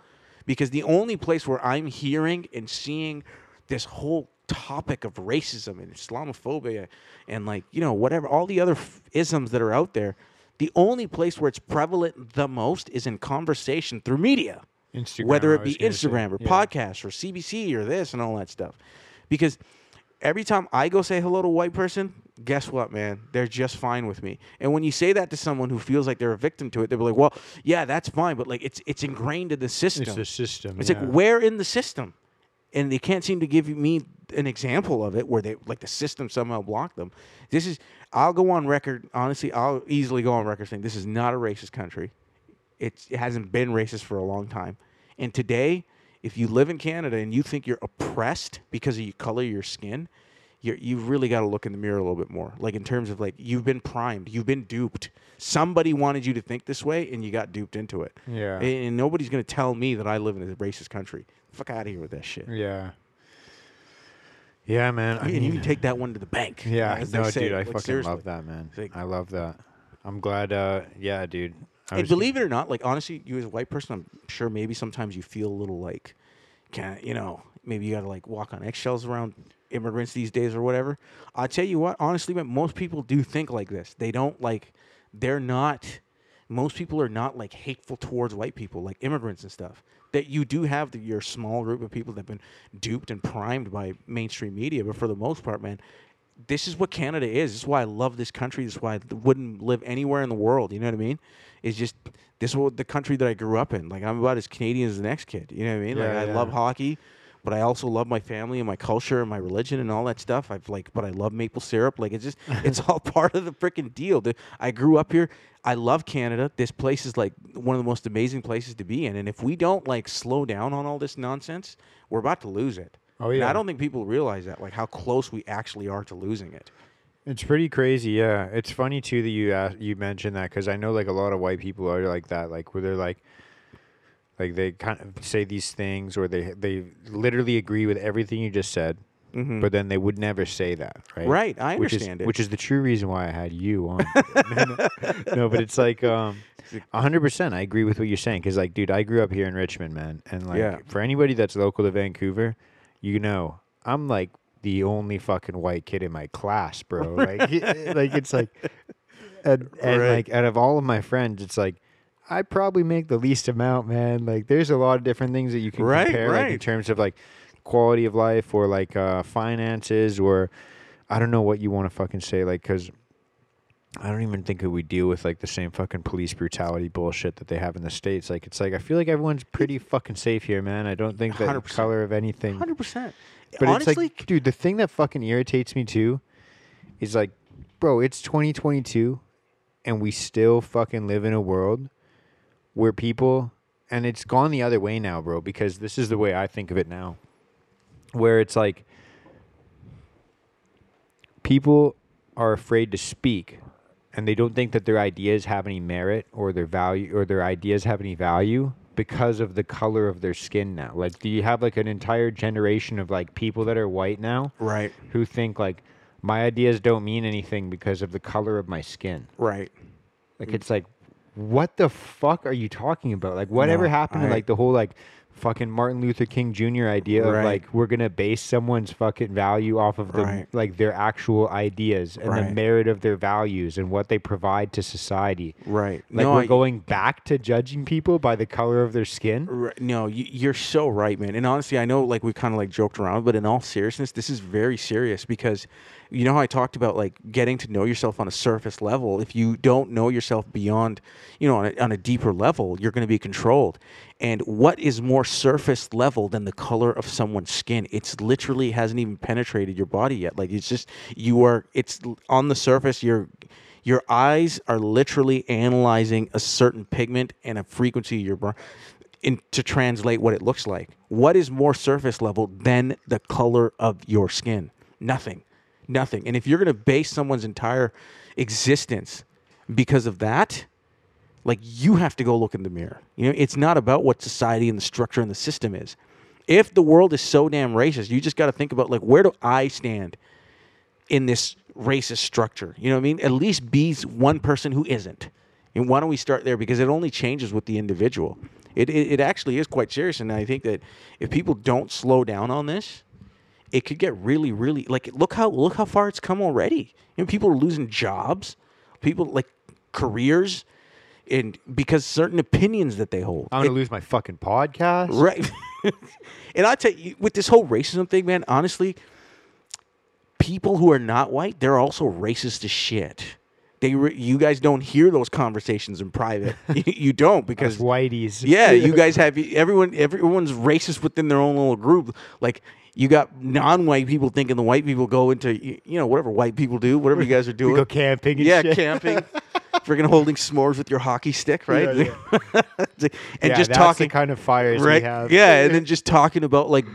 because the only place where I'm hearing and seeing this whole topic of racism and Islamophobia and like you know whatever all the other f- isms that are out there, the only place where it's prevalent the most is in conversation through media Instagram, whether it be gonna say. Instagram or Yeah. podcasts or CBC or this and all that stuff. Because every time I go say hello to a white person, guess what, man? They're just fine with me. And when you say that to someone who feels like they're a victim to it, they'll be like, "Well, yeah, that's fine, but like it's it's ingrained in the system. It's the system. It's yeah. like where in the system?" And they can't seem to give me an example of it where they like the system somehow blocked them. This is I'll go on record, honestly, I'll easily go on record saying this is not a racist country. It's, it hasn't been racist for a long time. And today, if you live in Canada and you think you're oppressed because of the color of your skin, you're, you've really got to look in the mirror a little bit more. Like in terms of like you've been primed, you've been duped. Somebody wanted you to think this way, and you got duped into it. Yeah. And, and nobody's gonna tell me that I live in a racist country. Fuck out of here with that shit. Yeah. Yeah, man. I and you can take that one to the bank. yeah, no, dude, I Like, fucking seriously. love that, man. Like- I love that. I'm glad. Uh, yeah, dude. I And believe it or not, like honestly, you as a white person, I'm sure maybe sometimes you feel a little like, can you know, maybe you got to like walk on eggshells around immigrants these days or whatever. I tell you what, honestly, man, most people do think like this. They don't like, they're not. Most people are not like hateful towards white people, like immigrants and stuff. That you do have the, your small group of people that have been duped and primed by mainstream media, but for the most part, man, this is what Canada is. This is why I love this country. This is why I wouldn't live anywhere in the world. You know what I mean? It's just this is what the country that I grew up in. Like I'm about as Canadian as the next kid. You know what I mean? like Yeah, I yeah. love hockey, but I also love my family and my culture and my religion and all that stuff. I've like, but I love maple syrup. Like it's just it's all part of the freaking deal. The- I grew up here. I love Canada. This place is like one of the most amazing places to be in. And if we don't like slow down on all this nonsense, we're about to lose it. Oh, yeah. And. I don't think people realize that, like how close we actually are to losing it. It's pretty crazy, yeah. It's funny too that you uh, you mentioned that because I know like a lot of white people are like that, like where they're like, like they kind of say these things or they they literally agree with everything you just said, Mhm. but then they would never say that, right? Right, I which is, understand it. Which is the true reason why I had you on. no, but it's like um, hundred percent. I agree with what you're saying because like, dude, I grew up here in Richmond, man, and like Yeah. for anybody that's local to Vancouver, you know, I'm like the only fucking white kid in my class, bro. Like, like it's like, and, and Right. like out of all of my friends, it's like. I probably make the least amount, man. Like, there's a lot of different things that you can Right, compare, like in terms of like quality of life or like uh, finances or I don't know what you want to fucking say, like, because I don't even think that we deal with like the same fucking police brutality bullshit that they have in the states. Like, it's like I feel like everyone's pretty fucking safe here, man. I don't think that 100%. color of anything. Hundred percent. But Honestly, it's like, dude, the thing that fucking irritates me too is like, bro, it's 2022, and we still fucking live in a world where people, and it's gone the other way now, bro. Because this is the way I think of it now, where it's like people are afraid to speak and they don't think that their ideas have any merit or their value or their ideas have any value because of the color of their skin now. Like, do you have like an entire generation of like people that are white now Right. who think like my ideas don't mean anything because of the color of my skin? Right. Like, it's like, what the fuck are you talking about? Like, whatever No, happened to like the whole like fucking Martin Luther King Jr. idea of like we're gonna base someone's fucking value off of the Right. like their actual ideas and the merit of their values and what they provide to society. Right. Like no, we're I- going back to judging people by the color of their skin. Right, no, you, you're so right, man. And honestly, I know like we kind of like joked around, but in all seriousness, this is very serious because you know how I talked about like getting to know yourself on a surface level. If you don't know yourself beyond, you know, on a, on a deeper level, you're going to be controlled. And what is more surface level than the color of someone's skin? It's literally hasn't even penetrated your body yet. Like it's just you are. It's on the surface. You're your eyes are literally analyzing a certain pigment and a frequency of your brain in, to translate what it looks like. What is more surface level than the color of your skin? Nothing. Nothing. And if you're going to base someone's entire existence because of that, like you have to go look in the mirror. You know, it's not about what society and the structure and the system is. If the world is so damn racist, you just got to think about like where do I stand in this racist structure? You know what I mean? At least be one person who isn't. And why don't we start there? Because it only changes with the individual. It, it, it actually is quite serious. And I think that if people don't slow down on this, it could get really, really like look how look how far it's come already. You know, people are losing jobs, people like careers, and because certain opinions that they hold. I'm gonna lose my fucking podcast. Right. and I tell you, with this whole racism thing, man, honestly, people who are not white, they're also racist as shit. They, re- you guys don't hear those conversations in private. you, don't because Because whiteies. yeah, you guys have everyone. Everyone's racist within their own little group. Like you got non-white people thinking the white people go into you know whatever white people do, whatever you guys are we doing. go camping and yeah, shit. camping, freaking holding s'mores with your hockey stick, right? Yeah, and yeah, just that's talking the kind of fires right? we have. Yeah, and then just talking about like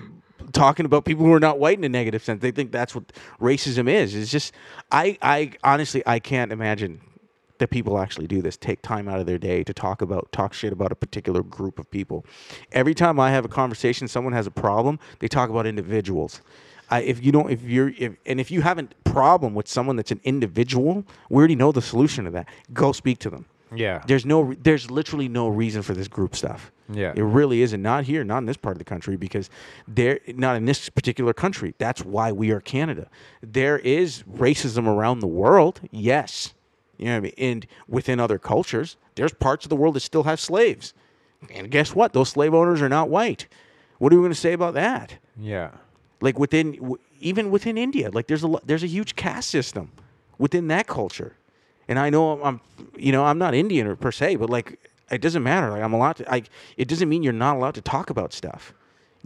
talking about people who are not white in a negative sense. They think that's what racism is. It's just I I honestly I can't imagine that people actually do this. Take time out of their day to talk about talk shit about a particular group of people. Every time I have a conversation, someone has a problem, they talk about individuals. I, if you don't, if you're, if, and if you haven't problem with someone that's an individual, we already know the solution to that. Go speak to them. yeah, There's no, there's literally no reason for this group stuff. Yeah. it really isn't. Not here, not in this part of the country, because there, not in this particular country. That's why we are Canada. There is racism around the world, yes, you know what I mean. And within other cultures, there's parts of the world that still have slaves. And guess what? Those slave owners are not white. What are we going to say about that? yeah. Like within, even within India, like there's a there's a huge caste system within that culture. And I know I'm, you know, I'm not Indian or per se, but like it doesn't matter. Like I'm allowed to. like it doesn't mean you're not allowed to talk about stuff,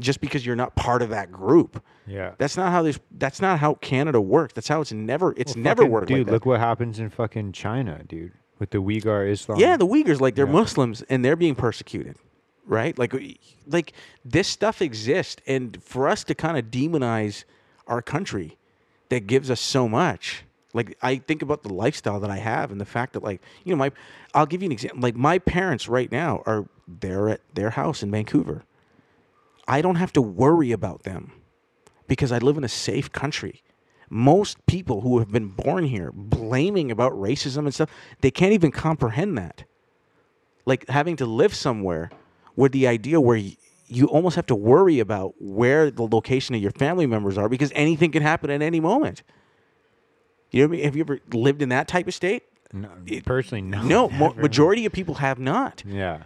just because you're not part of that group. Yeah. That's not how this. That's not how Canada works. That's how it's never. It's Well, never fucking- worked Dude, like look what happens in fucking China, dude, with the Uyghur Islam. Yeah, the Uyghurs, like they're Yeah. Muslims and they're being persecuted, right? Like, like this stuff exists, and for us to kind of demonize our country that gives us so much. Like I think about the lifestyle that I have and the fact that, like, you know, my, I'll give you an example. Like my parents right now are they're at their house in Vancouver. I don't have to worry about them because I live in a safe country. Most people who have been born here blaming about racism and stuff, they can't even comprehend that. Like having to live somewhere where the idea where you almost have to worry about where the location of your family members are because anything can happen at any moment. You know what I mean? Have you ever lived in that type of state? No, personally, no. No, never. majority of people have not Yeah.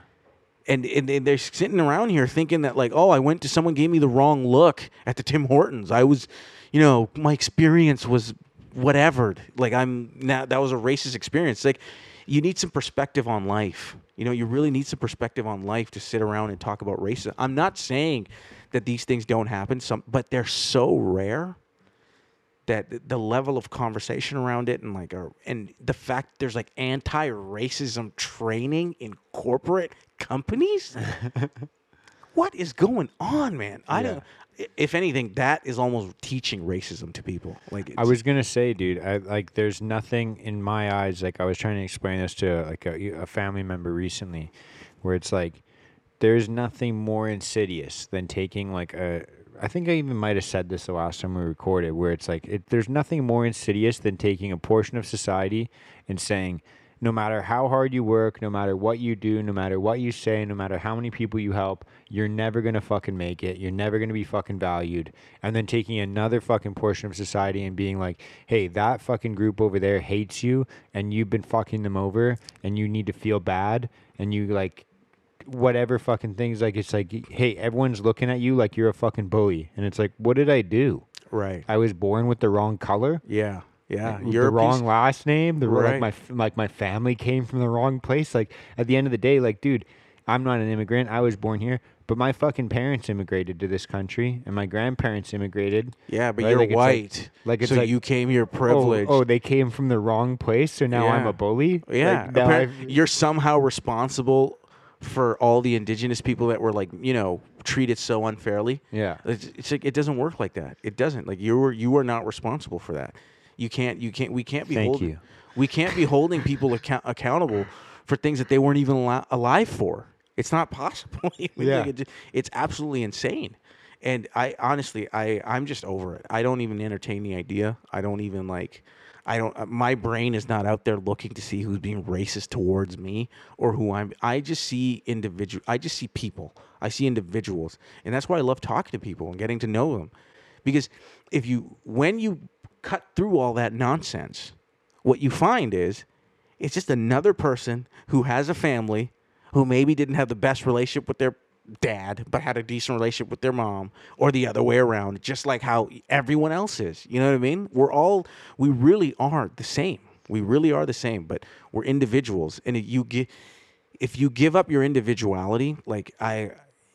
And, and, and they're sitting around here thinking that like oh i went to someone gave me the wrong look at the tim hortons. I was you know my experience was whatever like i'm now that was a racist experience. Like you need some perspective on life. You know you really need some perspective on life to sit around and talk about racism. I'm not saying that these things don't happen some but they're so rare that the level of conversation around it and like a, and the fact there's like anti-racism training in corporate companies what is going on, man? I Yeah. don't. If anything, that is almost teaching racism to people. Like I was gonna say, dude, I like there's nothing in my eyes. Like I was trying to explain this to like a, a family member recently, where it's like there's nothing more insidious than taking like a. I think I even might have said this the last time we recorded, where it's like it, there's nothing more insidious than taking a portion of society and saying, no matter how hard you work, no matter what you do, no matter what you say, no matter how many people you help, you're never gonna fucking make it. You're never gonna be fucking valued. And then taking another fucking portion of society and being like, hey, that fucking group over there hates you and you've been fucking them over and you need to feel bad and you like whatever fucking things like it's like hey everyone's looking at you like you're a fucking bully and it's like what did i do right. i was born with the wrong color Yeah, yeah. the wrong piece- last name. The Right. like my like my family came from the wrong place. Like at the end of the day, like dude, I'm not an immigrant. I was born here, but my fucking parents immigrated to this country, and my grandparents immigrated. Yeah, but right? you're Like, like- white. like it's so like- you came here Oh, privileged. Oh, they came from the wrong place, so now I'm a bully. Yeah, Like, appar- you're somehow responsible for all the indigenous people that were like, you know, treated so unfairly. yeah. It's, it's like it doesn't work like that. It doesn't. Like you were you are not responsible for that. You can't you can't we can't be Thank holding you. we can't be holding people account- accountable for things that they weren't even al- alive for. It's not possible. Yeah. like, it ju- it's absolutely insane. And I honestly I I'm just over it. I don't even entertain the idea. I don't even like I don't uh, my brain is not out there looking to see who's being racist towards me or who I'm I just see individual I just see people. I see individuals. And that's why I love talking to people and getting to know them. Because if you when you cut through all that nonsense, what you find is it's just another person who has a family who maybe didn't have the best relationship with their dad but had a decent relationship with their mom or the other way around just like how everyone else is. You know what i mean? We're all we really are the same. We really are the same but we're individuals. And if you get if you give up your individuality like i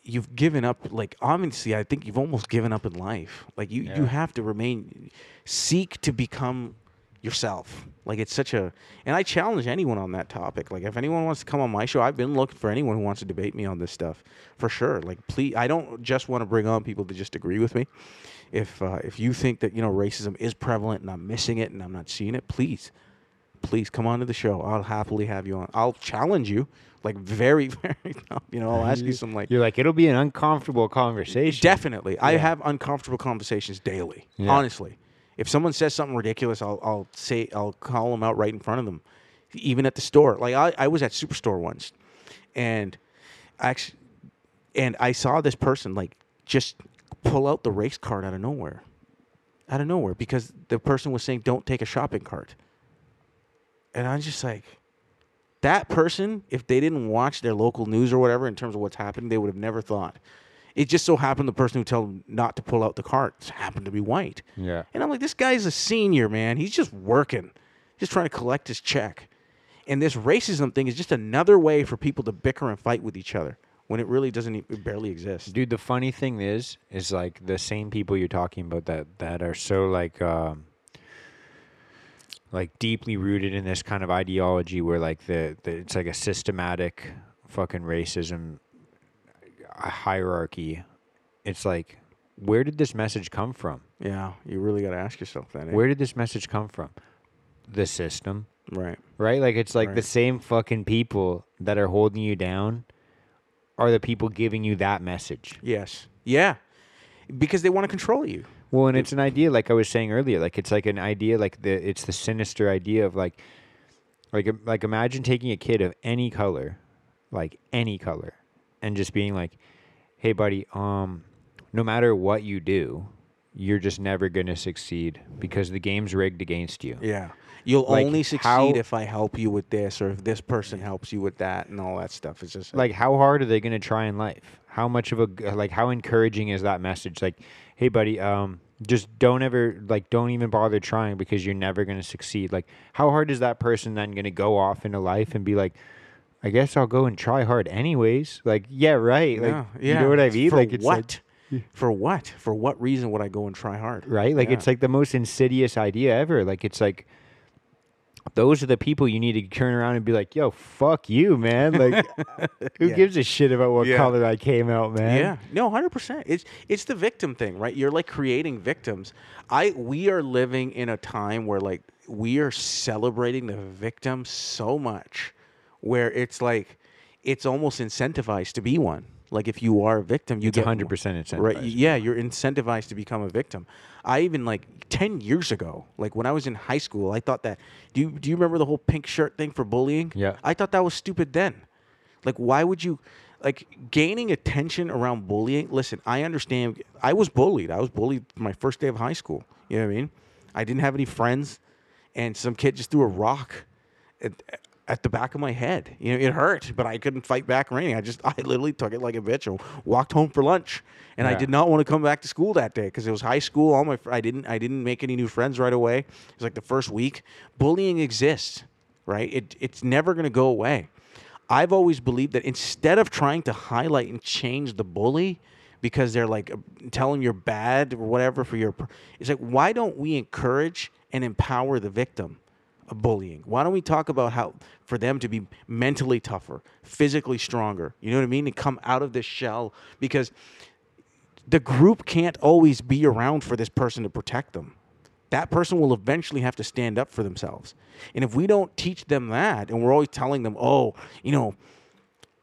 you've given up like obviously i think you've almost given up in life. Like you you have to remain seek to become yourself. Like it's such a and i challenge anyone on that topic. Like if anyone wants to come on my show i've been looking for anyone who wants to debate me on this stuff for sure. Like please i don't just want to bring on people to just agree with me. If uh, if you think that you know racism is prevalent and i'm missing it and i'm not seeing it please please come on to the show i'll happily have you on i'll challenge you like very very you know i'll ask you some like You're like it'll be an uncomfortable conversation. Definitely. I have uncomfortable conversations daily. Yeah. Honestly. If someone says something ridiculous, I'll I'll say I'll call them out right in front of them. Even at the store. Like I, I was at Superstore once and actually and I saw this person like just pull out the race card out of nowhere. Out of nowhere because the person was saying don't take a shopping cart. And I'm just like that person, if they didn't watch their local news or whatever in terms of what's happening, they would have never thought. It just so happened the person who told them not to pull out the carts happened to be white. Yeah. And I'm like, this guy's a senior, man. He's just working, just trying to collect his check. And this racism thing is just another way for people to bicker and fight with each other when it really doesn't, it barely exist. Dude, the funny thing is, is like the same people you're talking about that that are so like, um, like deeply rooted in this kind of ideology where like the, the it's like a systematic fucking racism uh, hierarchy. It's like, where did this message come from? Yeah, you really got to ask yourself that. eh? Where did this message come from? The system, Right. right? Like it's like the same fucking people that are holding you down are the people giving you that message. Yes. Yeah. Because they want to control you. Well, and it's an idea, like I was saying earlier, like it's like an idea, like the it's the sinister idea of like, like like imagine taking a kid of any color, like any color, and just being like, "Hey, buddy, um, no matter what you do, you're just never gonna succeed because the game's rigged against you." Yeah. You'll Like, only succeed how- if I help you with this or if this person helps you with that and all that stuff. It's just like how hard are they going to try in life how much of a like how encouraging is that message like hey buddy um just don't ever like don't even bother trying because you're never going to succeed like how hard is that person then going to go off into life and be like i guess i'll go and try hard anyways like yeah right like yeah, you know what i mean For like it's like- what? For what? For what reason would I go and try hard? right like Yeah. it's like the most insidious idea ever like it's like those are the people you need to turn around and be like, "Yo, fuck you, man!" Like, who Yeah. gives a shit about what Yeah. color I came out, man? Yeah, no, hundred percent. It's it's the victim thing, right? You're like creating victims. I we are living in a time where like we are celebrating the victim so much, where it's like it's almost incentivized to be one. Like if you are a victim, you It's get 100% incentivized. Right? Yeah, you're incentivized to become a victim. I even like ten years ago, like when I was in high school, I thought that. Do you do you remember the whole pink shirt thing for bullying? Yeah. I thought that was stupid then. Like, why would you, like, gaining attention around bullying? Listen, I understand. I was bullied. I was bullied my first day of high school. You know what I mean? I didn't have any friends, and some kid just threw a rock at, the back of my head. You know, it hurt, but I couldn't fight back or anything. I just, I literally took it like a bitch and walked home for lunch. And I did not want to come back to school that day because it was high school. All my, I didn't, I didn't make any new friends right away. It was like the first week. Bullying exists, right? It, it's never going to go away. I've always believed that instead of trying to highlight and change the bully because they're like uh, telling you're bad or whatever for your, it's like why don't we encourage and empower the victim bullying? Why don't we talk about how for them to be mentally tougher, physically stronger? You know what I mean? And come out of this shell because the group can't always be around for this person to protect them. That person will eventually have to stand up for themselves. And if we don't teach them that, and we're always telling them, oh, you know,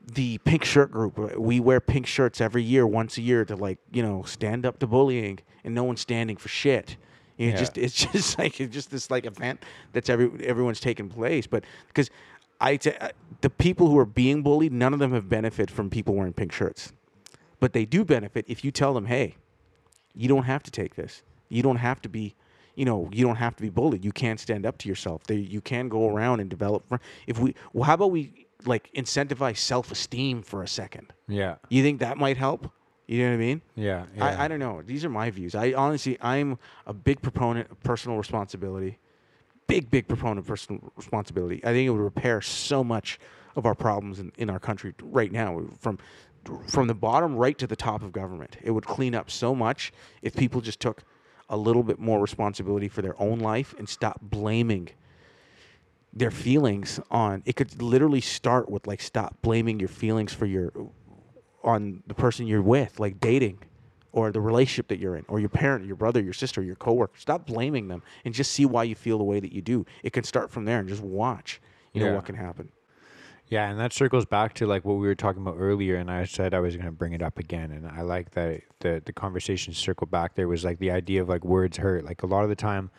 the pink shirt group, we wear pink shirts every year, once a year, to like, you know, stand up to bullying, and no one's standing for shit. You know, Yeah. just it's just like it's just this like event that's every everyone's taking place. But because I t- uh, the people who are being bullied, none of them have benefit from people wearing pink shirts but they do benefit if you tell them, hey, you don't have to take this. You don't have to be, you know, you don't have to be bullied. You can stand up to yourself. They, you can go around and develop. If we, well, how about we like incentivize self-esteem for a second? Yeah. You think that might help? You know what I mean? Yeah. I, I don't know. These are my views. I honestly, I'm a big proponent of personal responsibility. Big, big proponent of personal responsibility. I think it would repair so much of our problems in, in our country right now, from from the bottom right to the top of government. It would clean up so much if people just took a little bit more responsibility for their own life and stop blaming their feelings on it could literally start with like stop blaming your feelings for your on the person you're with like dating or the relationship that you're in or your parent your brother your sister your coworker stop blaming them and just see why you feel the way that you do it can start from there and just watch you know Yeah. what can happen Yeah, and that circles back to like what we were talking about earlier, and I said I was going to bring it up again, and I like that the the conversation circled back. There was like the idea of like words hurt. Like a lot of the time,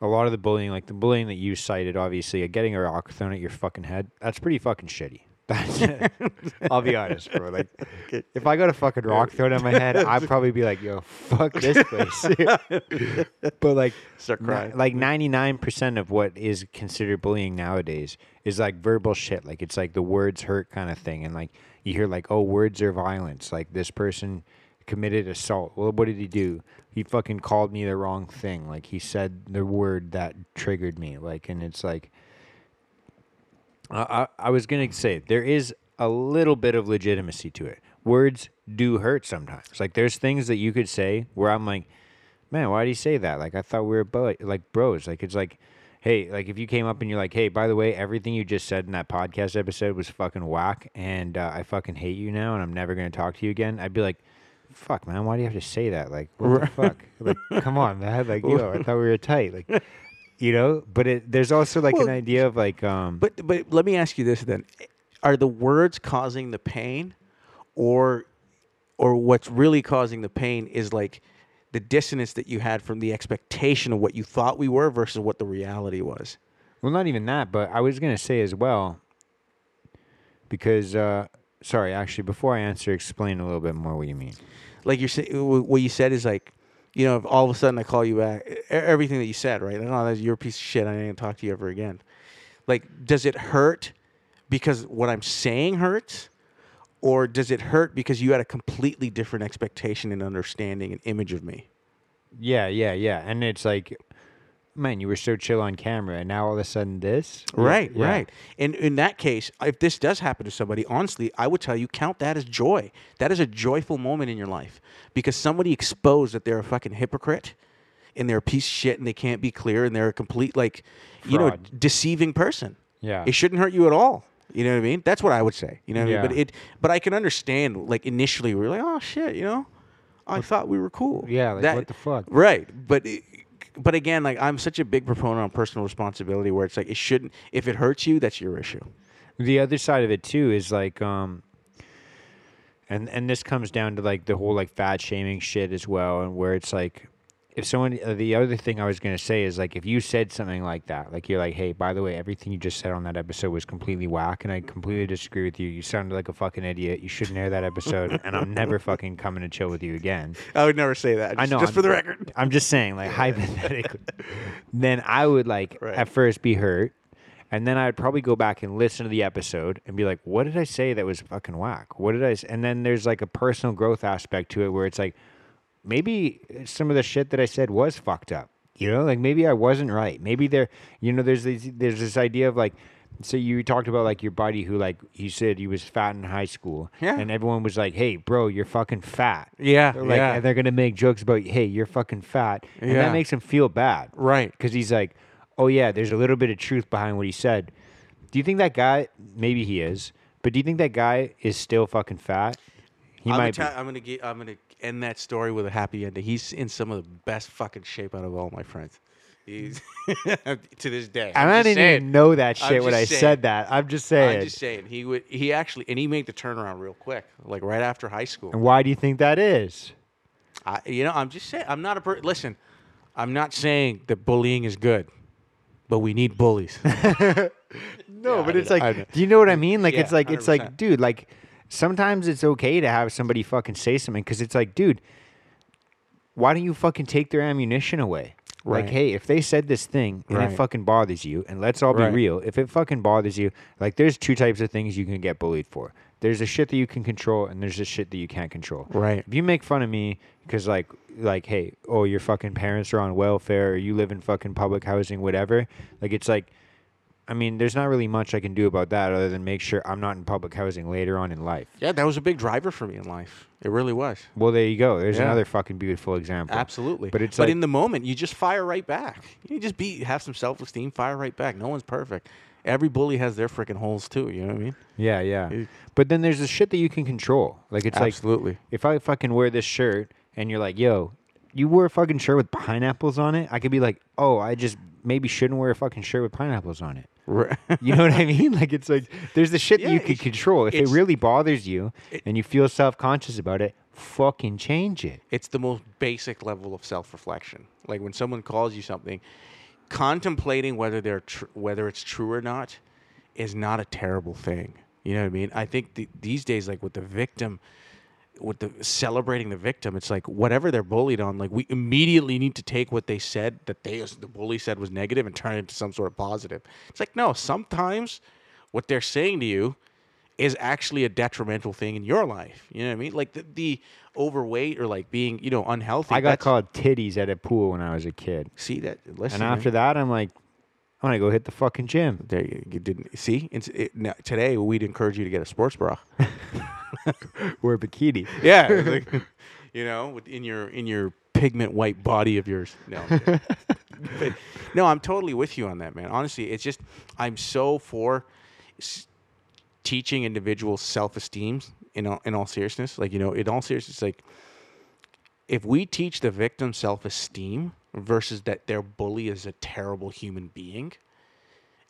a lot of the bullying, like the bullying that you cited, obviously, getting a rock thrown at your fucking head, that's pretty fucking shitty. I'll be honest, bro. Like, if I got a fucking rock thrown at my head, I'd probably be like, "Yo, fuck this place." but like, Start crying. like ninety nine percent of what is considered bullying nowadays is like verbal shit. Like it's like the words hurt kind of thing, and like you hear like, "Oh, words are violence." Like this person committed assault. Well, what did he do? He fucking called me the wrong thing. Like he said the word that triggered me. Like, and it's like. I, I I was gonna say there is a little bit of legitimacy to it. Words do hurt sometimes. Like there's things that you could say where I'm like, man, why did he say that? Like I thought we were bo- like bros. Like it's like, hey, like if you came up and you're like, hey, by the way, everything you just said in that podcast episode was fucking whack, and uh, I fucking hate you now, and I'm never gonna talk to you again. I'd be like. Fuck, man! Why do you have to say that? Like, what the fuck? Like, come on, man! Like, yo, I thought we were tight. Like, you know. But it, there's also like Well, an idea of like, um, But but let me ask you this then: Are the words causing the pain, or or what's really causing the pain is like the dissonance that you had from the expectation of what you thought we were versus what the reality was? Well, not even that, but I was gonna say as well, because uh, sorry, actually, before I answer, explain a little bit more what you mean. Like you're saying, what you said is like, you know, if all of a sudden I call you back, everything that you said, right? Like, oh, that's your piece of shit. I gonna talk to you ever again. Like, does it hurt because what I'm saying hurts? Or does it hurt because you had a completely different expectation and understanding and image of me? Yeah, yeah, yeah, and it's like, man, you were so chill on camera, and now all of a sudden this, Right, yeah. right. And in that case, if this does happen to somebody, honestly, I would tell you count that as joy. That is a joyful moment in your life because somebody exposed that they're a fucking hypocrite and they're a piece of shit and they can't be clear and they're a complete like you know deceiving person. Yeah. It shouldn't hurt you at all. You know what I mean? That's what I would say. You know what I mean? But it but I can understand like initially we are like, "Oh shit, you know? I thought we were cool." Yeah, like, That- what the fuck? Right. But it, but again, like I'm such a big proponent on personal responsibility where it's like it shouldn't if it hurts you, that's your issue. the other side of it too is like um and and this comes down to like the whole like fat shaming shit as well and where it's like if someone uh, the other thing i was going to say is like if you said something like that like you're like hey by the way everything you just said on that episode was completely whack and i completely disagree with you you sounded like a fucking idiot you shouldn't air that episode and i'm never fucking coming to chill with you again I would never say that. I know. Just I'm- for the record. I'm just saying, like hypothetically, then I would like Right. at first be hurt, and then I'd probably go back and listen to the episode and be like, "What did I say that was fucking whack? What did I?" s-" And then there's like a personal growth aspect to it where it's like, maybe some of the shit that I said was fucked up. You know, like maybe I wasn't right. Maybe there, you know, there's these, there's this idea of like. So you talked about like your buddy who like you said he was fat in high school, Yeah. and everyone was like, "Hey, bro, you're fucking fat." Yeah. They're like, yeah. and they're gonna make jokes about, hey, you're fucking fat, and Yeah. that makes him feel bad, right. Because he's like, oh yeah, there's a little bit of truth behind what he said. Do you think that guy? Maybe he is, but do you think that guy is still fucking fat? He I'm might gonna, be. I'm gonna get, I'm gonna end that story with a happy ending. He's in some of the best fucking shape out of all my friends. He's to this day. And I'm I didn't saying. even know that shit when I saying. said that. I'm just saying. I'm just saying he would. He actually and he made the turnaround real quick, like right after high school. and why do you think that is? I, you know, I'm just saying. I'm not a per- listen. I'm not saying that bullying is good, but we need bullies. No, Yeah, but it's like, do you know what I mean? Like, it's Yeah, like, it's like, 100%. dude, like, sometimes it's okay to have somebody fucking say something because it's like, dude, why don't you fucking take their ammunition away? Like, hey, if they said this thing and Right. it fucking bothers you, and let's all be Right. real, if it fucking bothers you, like, there's two types of things you can get bullied for. There's the shit that you can control, and there's the shit that you can't control. Right. If you make fun of me because, like, like, hey, oh, your fucking parents are on welfare, or you live in fucking public housing, whatever. Like, it's like, I mean, there's not really much I can do about that other than make sure I'm not in public housing later on in life. yeah, that was a big driver for me in life. It really was. Well, there you go. There's Yeah. another fucking beautiful example. Absolutely. But it's but like- in the moment, you just fire right back. You just be have some self esteem, fire right back. No one's perfect. Every bully has their freaking holes too. You know what I mean? Yeah, yeah. It- But then there's the shit that you can control. Like it's like Absolutely. if I fucking wear this shirt and you're like, "Yo, you wore a fucking shirt with pineapples on it," I could be like, "Oh, I just maybe shouldn't wear a fucking shirt with pineapples on it." Right. You know what I mean? Like it's like there's the shit that you can control. If it really bothers you it- and you feel self conscious about it, fucking change it. it's the most basic level of self-reflection. Like when someone calls you something, contemplating whether they're tr- whether it's true or not is not a terrible thing. You know what I mean? I think the, these days, like with the victim, with the celebrating the victim, it's like whatever they're bullied on, like we immediately need to take what they said that they the bully said was negative and turn it into some sort of positive. It's like no, sometimes what they're saying to you is actually a detrimental thing in your life. You know what I mean? Like the, the overweight or like being, you know, unhealthy. I got called titties at a pool when I was a kid. See that? Listen, And man. after that, I'm like, I'm gonna go hit the fucking gym. there you, you didn't see. It's, it, now, today we'd encourage you to get a sports bra. Or a bikini. yeah, like, you know, in your in your pigment white body of yours. No, I'm but, no, I'm totally with you on that, man. Honestly, it's just I'm so for s- teaching individuals self-esteem in all, in all seriousness. Like you know, in all seriousness, like if we teach the victim self-esteem versus that their bully is a terrible human being,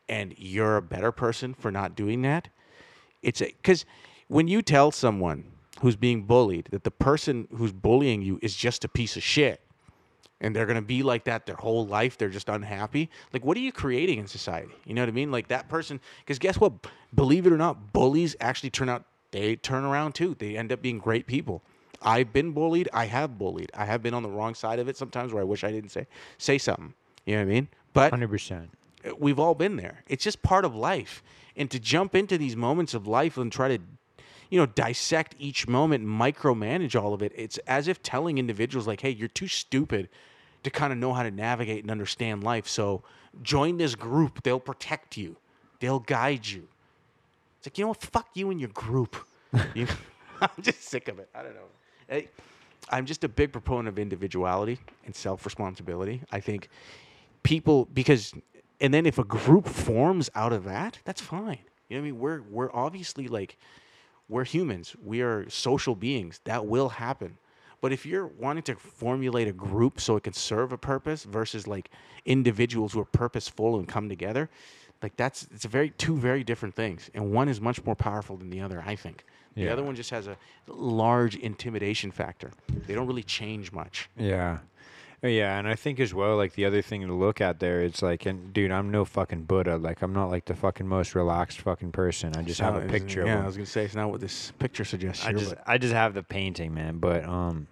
and you're a better person for not doing that, it's a because when you tell someone who's being bullied that the person who's bullying you is just a piece of shit and they're going to be like that their whole life they're just unhappy like what are you creating in society? You know what i mean? Like that person because guess what? Believe it or not bullies actually turn out they turn around too they end up being great people i've been bullied i have bullied i have been on the wrong side of it sometimes where i wish i didn't say say something you know what i mean but Hundred percent. we've all been there. It's just part of life. And to jump into these moments of life and try to, you know, dissect each moment micromanage all of it, it's as if telling individuals like, hey, you're too stupid to kind of know how to navigate and understand life. So join this group. They'll protect you. They'll guide you. It's like, you know what? Fuck you and your group. You- I'm just sick of it. I don't know. I'm just a big proponent of individuality and self responsibility. I think people because and then if a group forms out of that, that's fine. You know what I mean? We're we're obviously like we're humans. We are social beings. That will happen. But if you're wanting to formulate a group so it can serve a purpose versus like individuals who are purposeful and come together, like that's it's a very two very different things. And one is much more powerful than the other, I think. The Yeah. other one just has a large intimidation factor. They don't really change much. Yeah. Yeah, and I think as well, like the other thing to look at there, it's like, and dude, I'm no fucking Buddha. Like, I'm not like the fucking most relaxed fucking person. I just have a picture of Yeah. I was gonna say it's not what this picture suggests. I here, just I just have the painting, man. But um,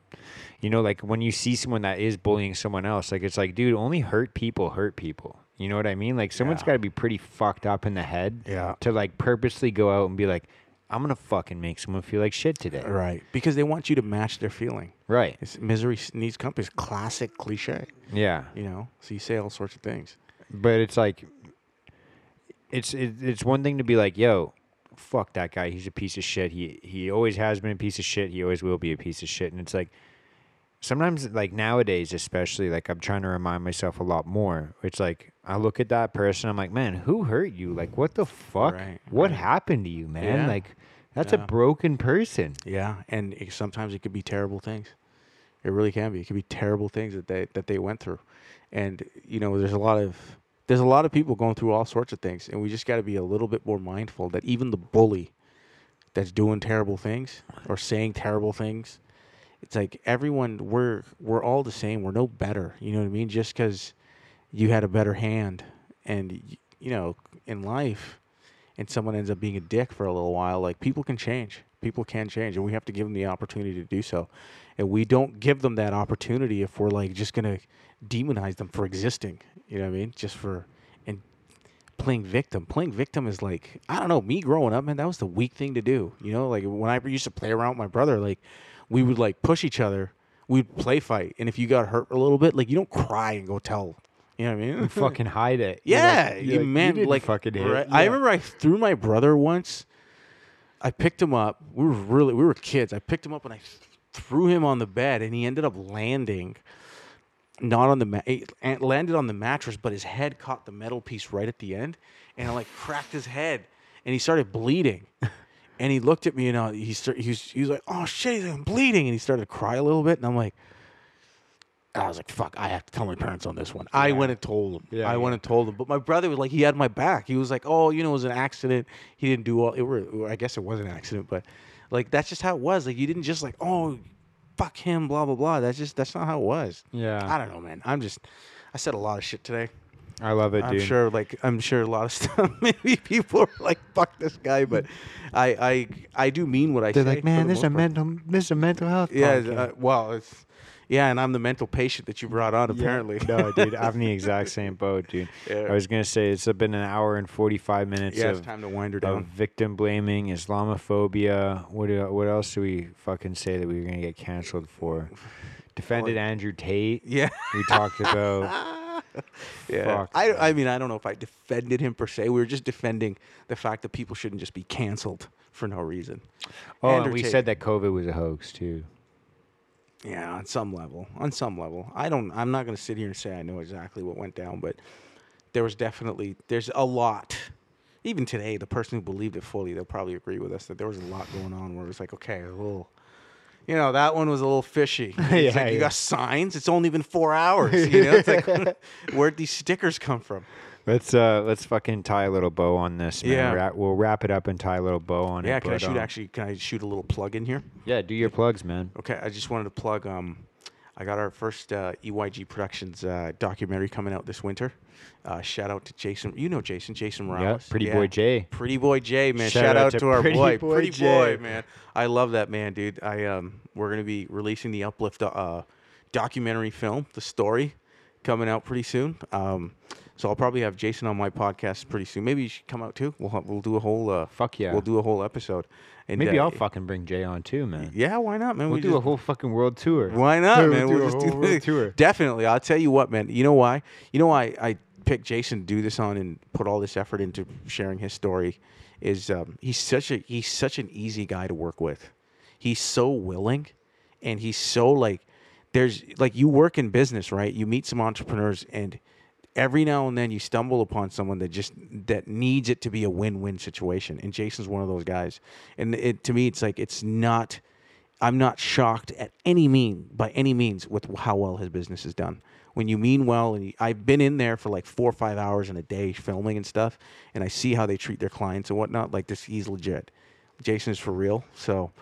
you know, like when you see someone that is bullying someone else, like it's like, dude, only hurt people hurt people. You know what I mean? Like someone's Yeah. got to be pretty fucked up in the head Yeah. to like purposely go out and be like, I'm gonna fucking make someone feel like shit today. right because they want you to match their feeling. Right. It's misery needs company. It's classic cliche. Yeah. You know, so you say all sorts of things. But it's like, it's it, it's one thing to be like, yo, fuck that guy. He's a piece of shit. He he always has been a piece of shit. He always will be a piece of shit. And it's like, sometimes like nowadays, especially like I'm trying to remind myself a lot more. It's like I look at that person. I'm like, man, who hurt you? Like, what the fuck? Right, what right. happened to you, man? Yeah. Like, that's Yeah. a broken person. Yeah, and it, sometimes it could be terrible things. It really can be. It could be terrible things that they that they went through, and you know, there's a lot of there's a lot of people going through all sorts of things, and we just got to be a little bit more mindful that even the bully that's doing terrible things or saying terrible things, it's like everyone we're we're all the same. We're no better. You know what I mean? Just because you had a better hand, and you know, in life, and someone ends up being a dick for a little while, like people can change. People can change, and we have to give them the opportunity to do so. And we don't give them that opportunity if we're like just gonna demonize them for existing. You know what I mean? Just for and playing victim. Playing victim is like I don't know. Me growing up, man, that was the weak thing to do. You know, like when I used to play around with my brother, like we would like push each other. We'd play fight, and if you got hurt a little bit, like you don't cry and go tell. You know what I mean? You fucking hide it. Yeah, like- you you're man, didn't like fucking hit. right? I remember I threw my brother once. I picked him up. We were really we were kids. I picked him up and I threw him on the bed, and he ended up landing. Not on the ma- it and landed on the mattress, but his head caught the metal piece right at the end, and it like cracked his head, and he started bleeding. And he looked at me and uh, he start, he was he was like, "Oh shit, I'm bleeding," and he started to cry a little bit, and I'm like, I was like, "Fuck, I have to tell my parents on this one." I went and told them. Yeah, I went and told them, but my brother was like, he had my back. He was like, "Oh, you know, it was an accident. He didn't do all. It were, I guess it was an accident, but like that's just how it was. Like you didn't just like, oh, fuck him, blah blah blah. That's just that's not how it was. Yeah. I don't know, man. I'm just, I said a lot of shit today. I love it, I'm dude. sure, like I'm sure a lot of stuff. Maybe people are like, "Fuck this guy," but I, I, I do mean what I They're say. like, man, this is a part." mental, this is a mental health. Yeah, uh, well, it's yeah, and I'm the mental patient that you brought on. Yeah. Apparently, no, dude, I'm in the exact same boat, dude. Yeah. I was gonna say it's been an hour and 45 minutes yeah, it's time to wind her of down. victim blaming, Islamophobia. What what else do we fucking say that we were gonna get canceled for? Defended Andrew Tate. Yeah, We talked about. yeah. Fuck, I, man. I mean, I don't know if I defended him per se. We were just defending the fact that people shouldn't just be canceled for no reason. Oh, and we said that COVID was a hoax too. Yeah, on some level. On some level. I don't I'm not going to sit here and say I know exactly what went down, but there was definitely there's a lot. Even today, the person who believed it fully, they'll probably agree with us that there was a lot going on where it was like, okay, little you know, that one was a little fishy. It's Yeah, like, you got signs. It's only been four hours. You know, it's like, where'd these stickers come from? Let's uh let's fucking tie a little bow on this, man. Yeah. Wrap- we'll wrap it up and tie a little bow on Yeah, it. Yeah, can I shoot um, actually? Can I shoot a little plug in here? Yeah, do your plugs, man. Okay, I just wanted to plug. Um, I got our first uh, EYG Productions uh, documentary coming out this winter. Uh, shout out to Jason. You know Jason, Jason Yeah, Morales. Pretty Boy Jay. Pretty boy Jay, man. Shout Shout, out out, to to, our boy, Boy Pretty Jay. boy, man. I love that man, dude. I um, we're gonna be releasing the Uplift uh, documentary film, the story, coming out pretty soon. Um, so I'll probably have Jason on my podcast pretty soon. Maybe you should come out too. We'll we'll do a whole uh, Fuck yeah. we'll do a whole episode. And Maybe uh, I'll fucking bring Jay on too, man. Yeah, why not, man? We'll We do just- a whole fucking world tour. why not, man? We'll do We'll a just do world it. tour. Definitely. I'll tell you what, man. You know why? You know why I picked Jason to do this on and put all this effort into sharing his story is um, he's such a he's such an easy guy to work with. He's so willing and he's so like there's like you work in business, right? You meet some entrepreneurs and every now and then you stumble upon someone that just that needs it to be a win-win situation. And jason's one of those guys. And it to me it's like it's not i'm not shocked at any mean by any means with how well his business is done. When you mean well and you, i've been in there for like four or five hours in a day filming and stuff and i see how they treat their clients and whatnot like this he's legit. Jason is for real. So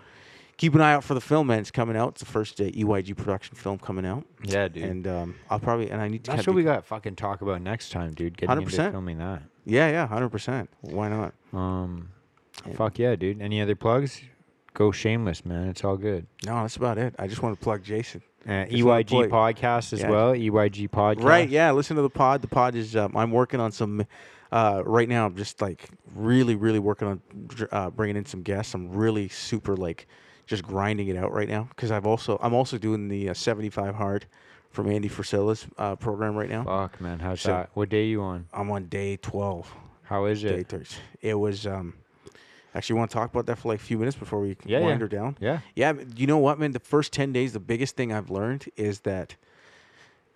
keep an eye out for the film man it's coming out it's the first uh, eyg production film coming out Yeah, dude. and um, i'll probably and i need to That's what we got fucking talk about next time, dude. Getting 100%. filming that. Yeah, yeah, hundred percent. Why not? Um, Yeah. fuck yeah, dude. Any other plugs? Go shameless, man. It's all good. No, that's about it. I just want to plug Jason. Uh, EYG podcast as Yeah. well. EYG podcast. Right? Yeah. Listen to the pod. The pod is. Um, I'm working on some. Uh, right now, I'm just like really, really working on uh, bringing in some guests. I'm really super like just grinding it out right now because I've also I'm also doing the uh, 75 hard from Andy Frisella's uh, program right now. Fuck, man. How's So- that? What day are you on? I'm on day 12. How is it? Day it? 13. It was. Um, actually, want to talk about that for like a few minutes before we Yeah, wind yeah. her down. Yeah. Yeah, you know what, man? The first 10 days, the biggest thing I've learned is that,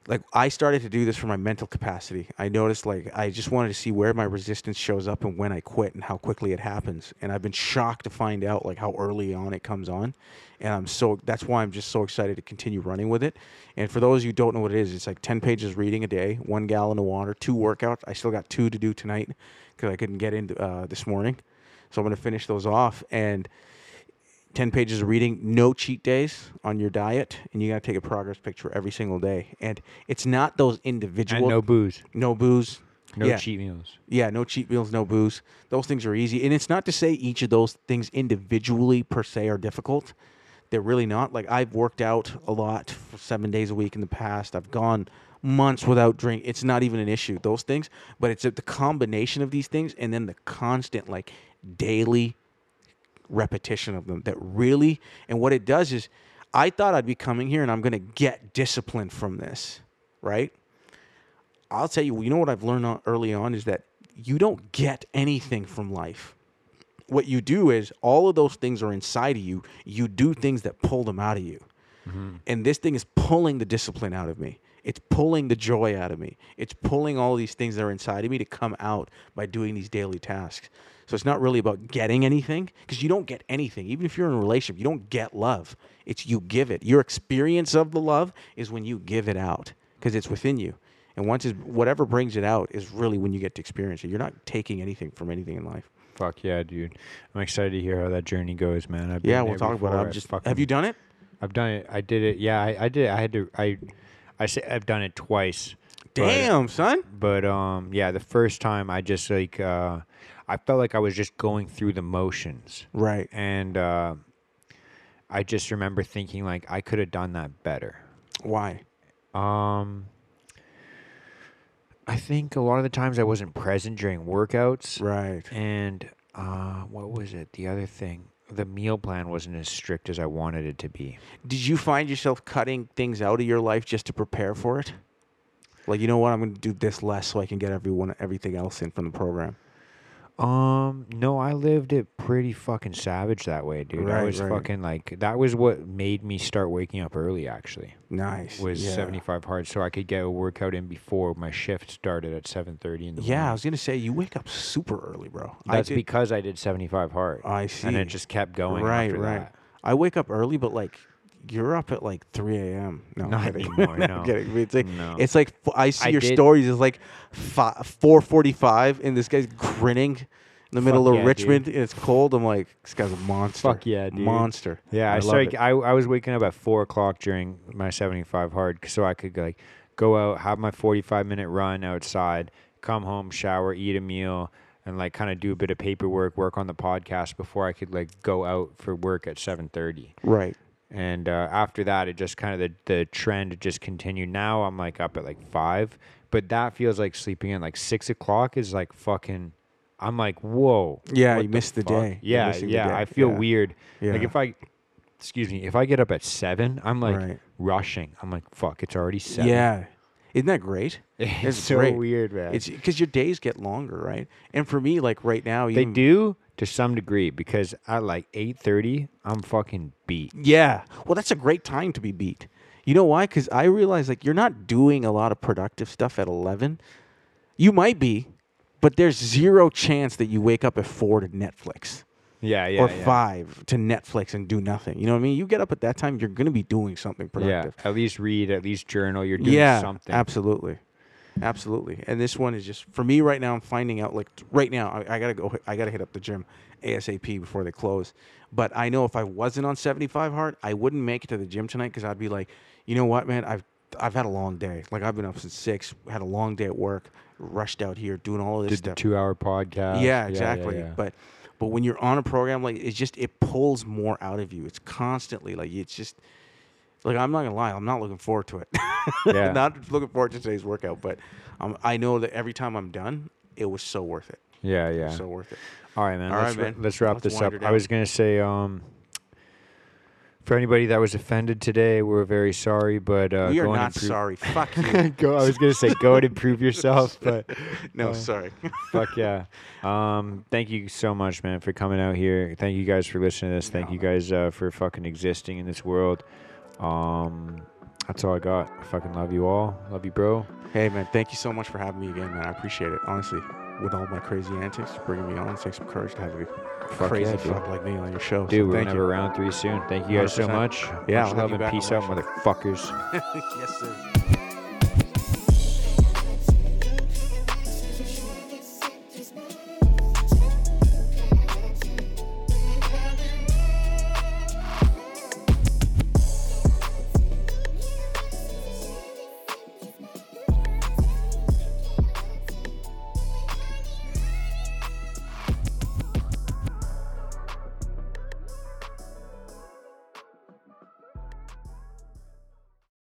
like, I started to do this for my mental capacity. I noticed, like, I just wanted to see where my resistance shows up and when I quit and how quickly it happens. And I've been shocked to find out, like, how early on it comes on. And I'm so, that's why I'm just so excited to continue running with it. And for those who don't know what it is, it's like 10 pages reading a day, one gallon of water, two workouts. I still got two to do tonight because I couldn't get in uh, this morning. So I'm going to finish those off. And, 10 pages of reading, no cheat days on your diet, and you got to take a progress picture every single day. And it's not those individual And no booze. no booze, No yeah. cheat meals. yeah, no cheat meals, no booze. Those things are easy. And it's not to say each of those things individually per se are difficult. They're really not. Like I've worked out a lot for 7 days a week in the past. I've gone months without drink. It's not even an issue those things, but it's the combination of these things and then the constant like daily repetition of them that really and what it does is I thought I'd be coming here and I'm going to get discipline from this, right? I'll tell you, you know what I've learned on- early on is that you don't get anything from life. What you do is all of those things are inside of you. You do things that pull them out of you. Mm-hmm. And this thing is pulling the discipline out of me. It's pulling the joy out of me. It's pulling all these things that are inside of me to come out by doing these daily tasks. So it's not really about getting anything because you don't get anything. Even if you're in a relationship, you don't get love. It's you give it. Your experience of the love is when you give it out because it's within you. And once it's, whatever brings it out is really when you get to experience it. You're not taking anything from anything in life. Fuck yeah, dude. I'm excited to hear how that journey goes, man. I've been Yeah, we'll talk about it. I'm just. fucking- Have you done it? I've done it. I did it. Yeah, I, I did. I had to. I, I say I've done it twice. but- Damn, son. But um, yeah, the first time I just like uh, I felt like I was just going through the motions, Right. and uh, I just remember thinking like I could have done that better. Why? Um, I think a lot of the times I wasn't present during workouts, Right. and uh, what was it? The other thing, the meal plan wasn't as strict as I wanted it to be. Did you find yourself cutting things out of your life just to prepare for it? Like, you know what? I'm going to do this less so I can get everyone everything else in from the program. Um, no, I lived it pretty fucking savage that way, dude. I Right, was right. fucking like that was what made me start waking up early actually. Nice. Was yeah. 75 hard so I could get a workout in before my shift started at 7:30 in the morning. Yeah, I morning. was going to say you wake up super early, bro. I That's did- because I did 75 hard. I see. And it just kept going right, after right. that. I wake up early, but like you're up at like 3 a.m. No, I'm Not kidding. anymore, No, no. I'm kidding. It's like, No. it's like I see I your did- stories. It's like 4:45, and this guy's grinning in the middle of yeah, Richmond, dude. and it's cold. I'm like, this guy's a monster. Fuck yeah, dude. monster. Yeah, I, love started. I, I was waking up at four o'clock during my seventy-five hard, so I could like go out, have my forty-five minute run outside, come home, shower, eat a meal, and like kind of do a bit of paperwork, work on the podcast before I could like go out for work at seven thirty. Right. And uh, after that, it just kind of the the trend just continued. Now I'm like up at like five, but that feels like sleeping in. Like six o'clock is like fucking. I'm like, whoa. Yeah, you missed the day. Yeah, yeah. day. I feel Yeah. weird. Like if I, excuse me, if I get up at seven, I'm like Right. rushing. I'm like, fuck, it's already seven. Yeah. Isn't that great? It's, It's so great. weird, man. It's because your days get longer, right? And for me, like right now, they even, do to some degree because at like eight thirty, I'm fucking beat. Yeah. Well, that's a great time to be beat. You know why? Because I realize like you're not doing a lot of productive stuff at 11. You might be, but there's zero chance that you wake up at four to Netflix Yeah, yeah, or yeah. five to Netflix and do nothing. You know what I mean? You get up at that time, you're going to be doing something productive. Yeah, at least read, at least journal. You're doing yeah, something. absolutely, absolutely. And this one is just for me right now. I'm finding out like right now I, I gotta go. I gotta hit up the gym asap before they close. But I know if I wasn't on 75 hard, I wouldn't make it to the gym tonight because I'd be like, you know what, man, I've I've had a long day. Like I've been up since six, had a long day at work, rushed out here doing all this Did the two-hour podcast. Yeah, exactly. yeah. But but when you're on a program like it's just it pulls more out of you. It's constantly like it's just like I'm not gonna lie, I'm not looking forward to it. Yeah. not looking forward to today's workout, but um, I know that every time I'm done, it was so worth it. yeah, yeah. So worth it. All right, man. All let's, right, man. let's wrap Let's this up. I was gonna say, um, for anybody that was offended today, we're very sorry, but uh, we are not improve- sorry. Fuck you. go. I was gonna say, go and improve yourself, but no, Uh, sorry. fuck yeah. Um, thank you so much, man, for coming out here. Thank you guys for listening to this. Thank No, you guys uh, for fucking existing in this world. Um, that's all I got. I fucking love you all. Love you, bro. hey man, thank you so much for having me again, man. I appreciate it. Honestly, with all my crazy antics, bringing me on, it takes some courage to have a Fuck crazy yeah, fuck like me on your show. Dude, so we're gonna have a round three soon. Thank you guys so 100%. much. Yeah, Much have love and peace out, motherfuckers. yes, sir.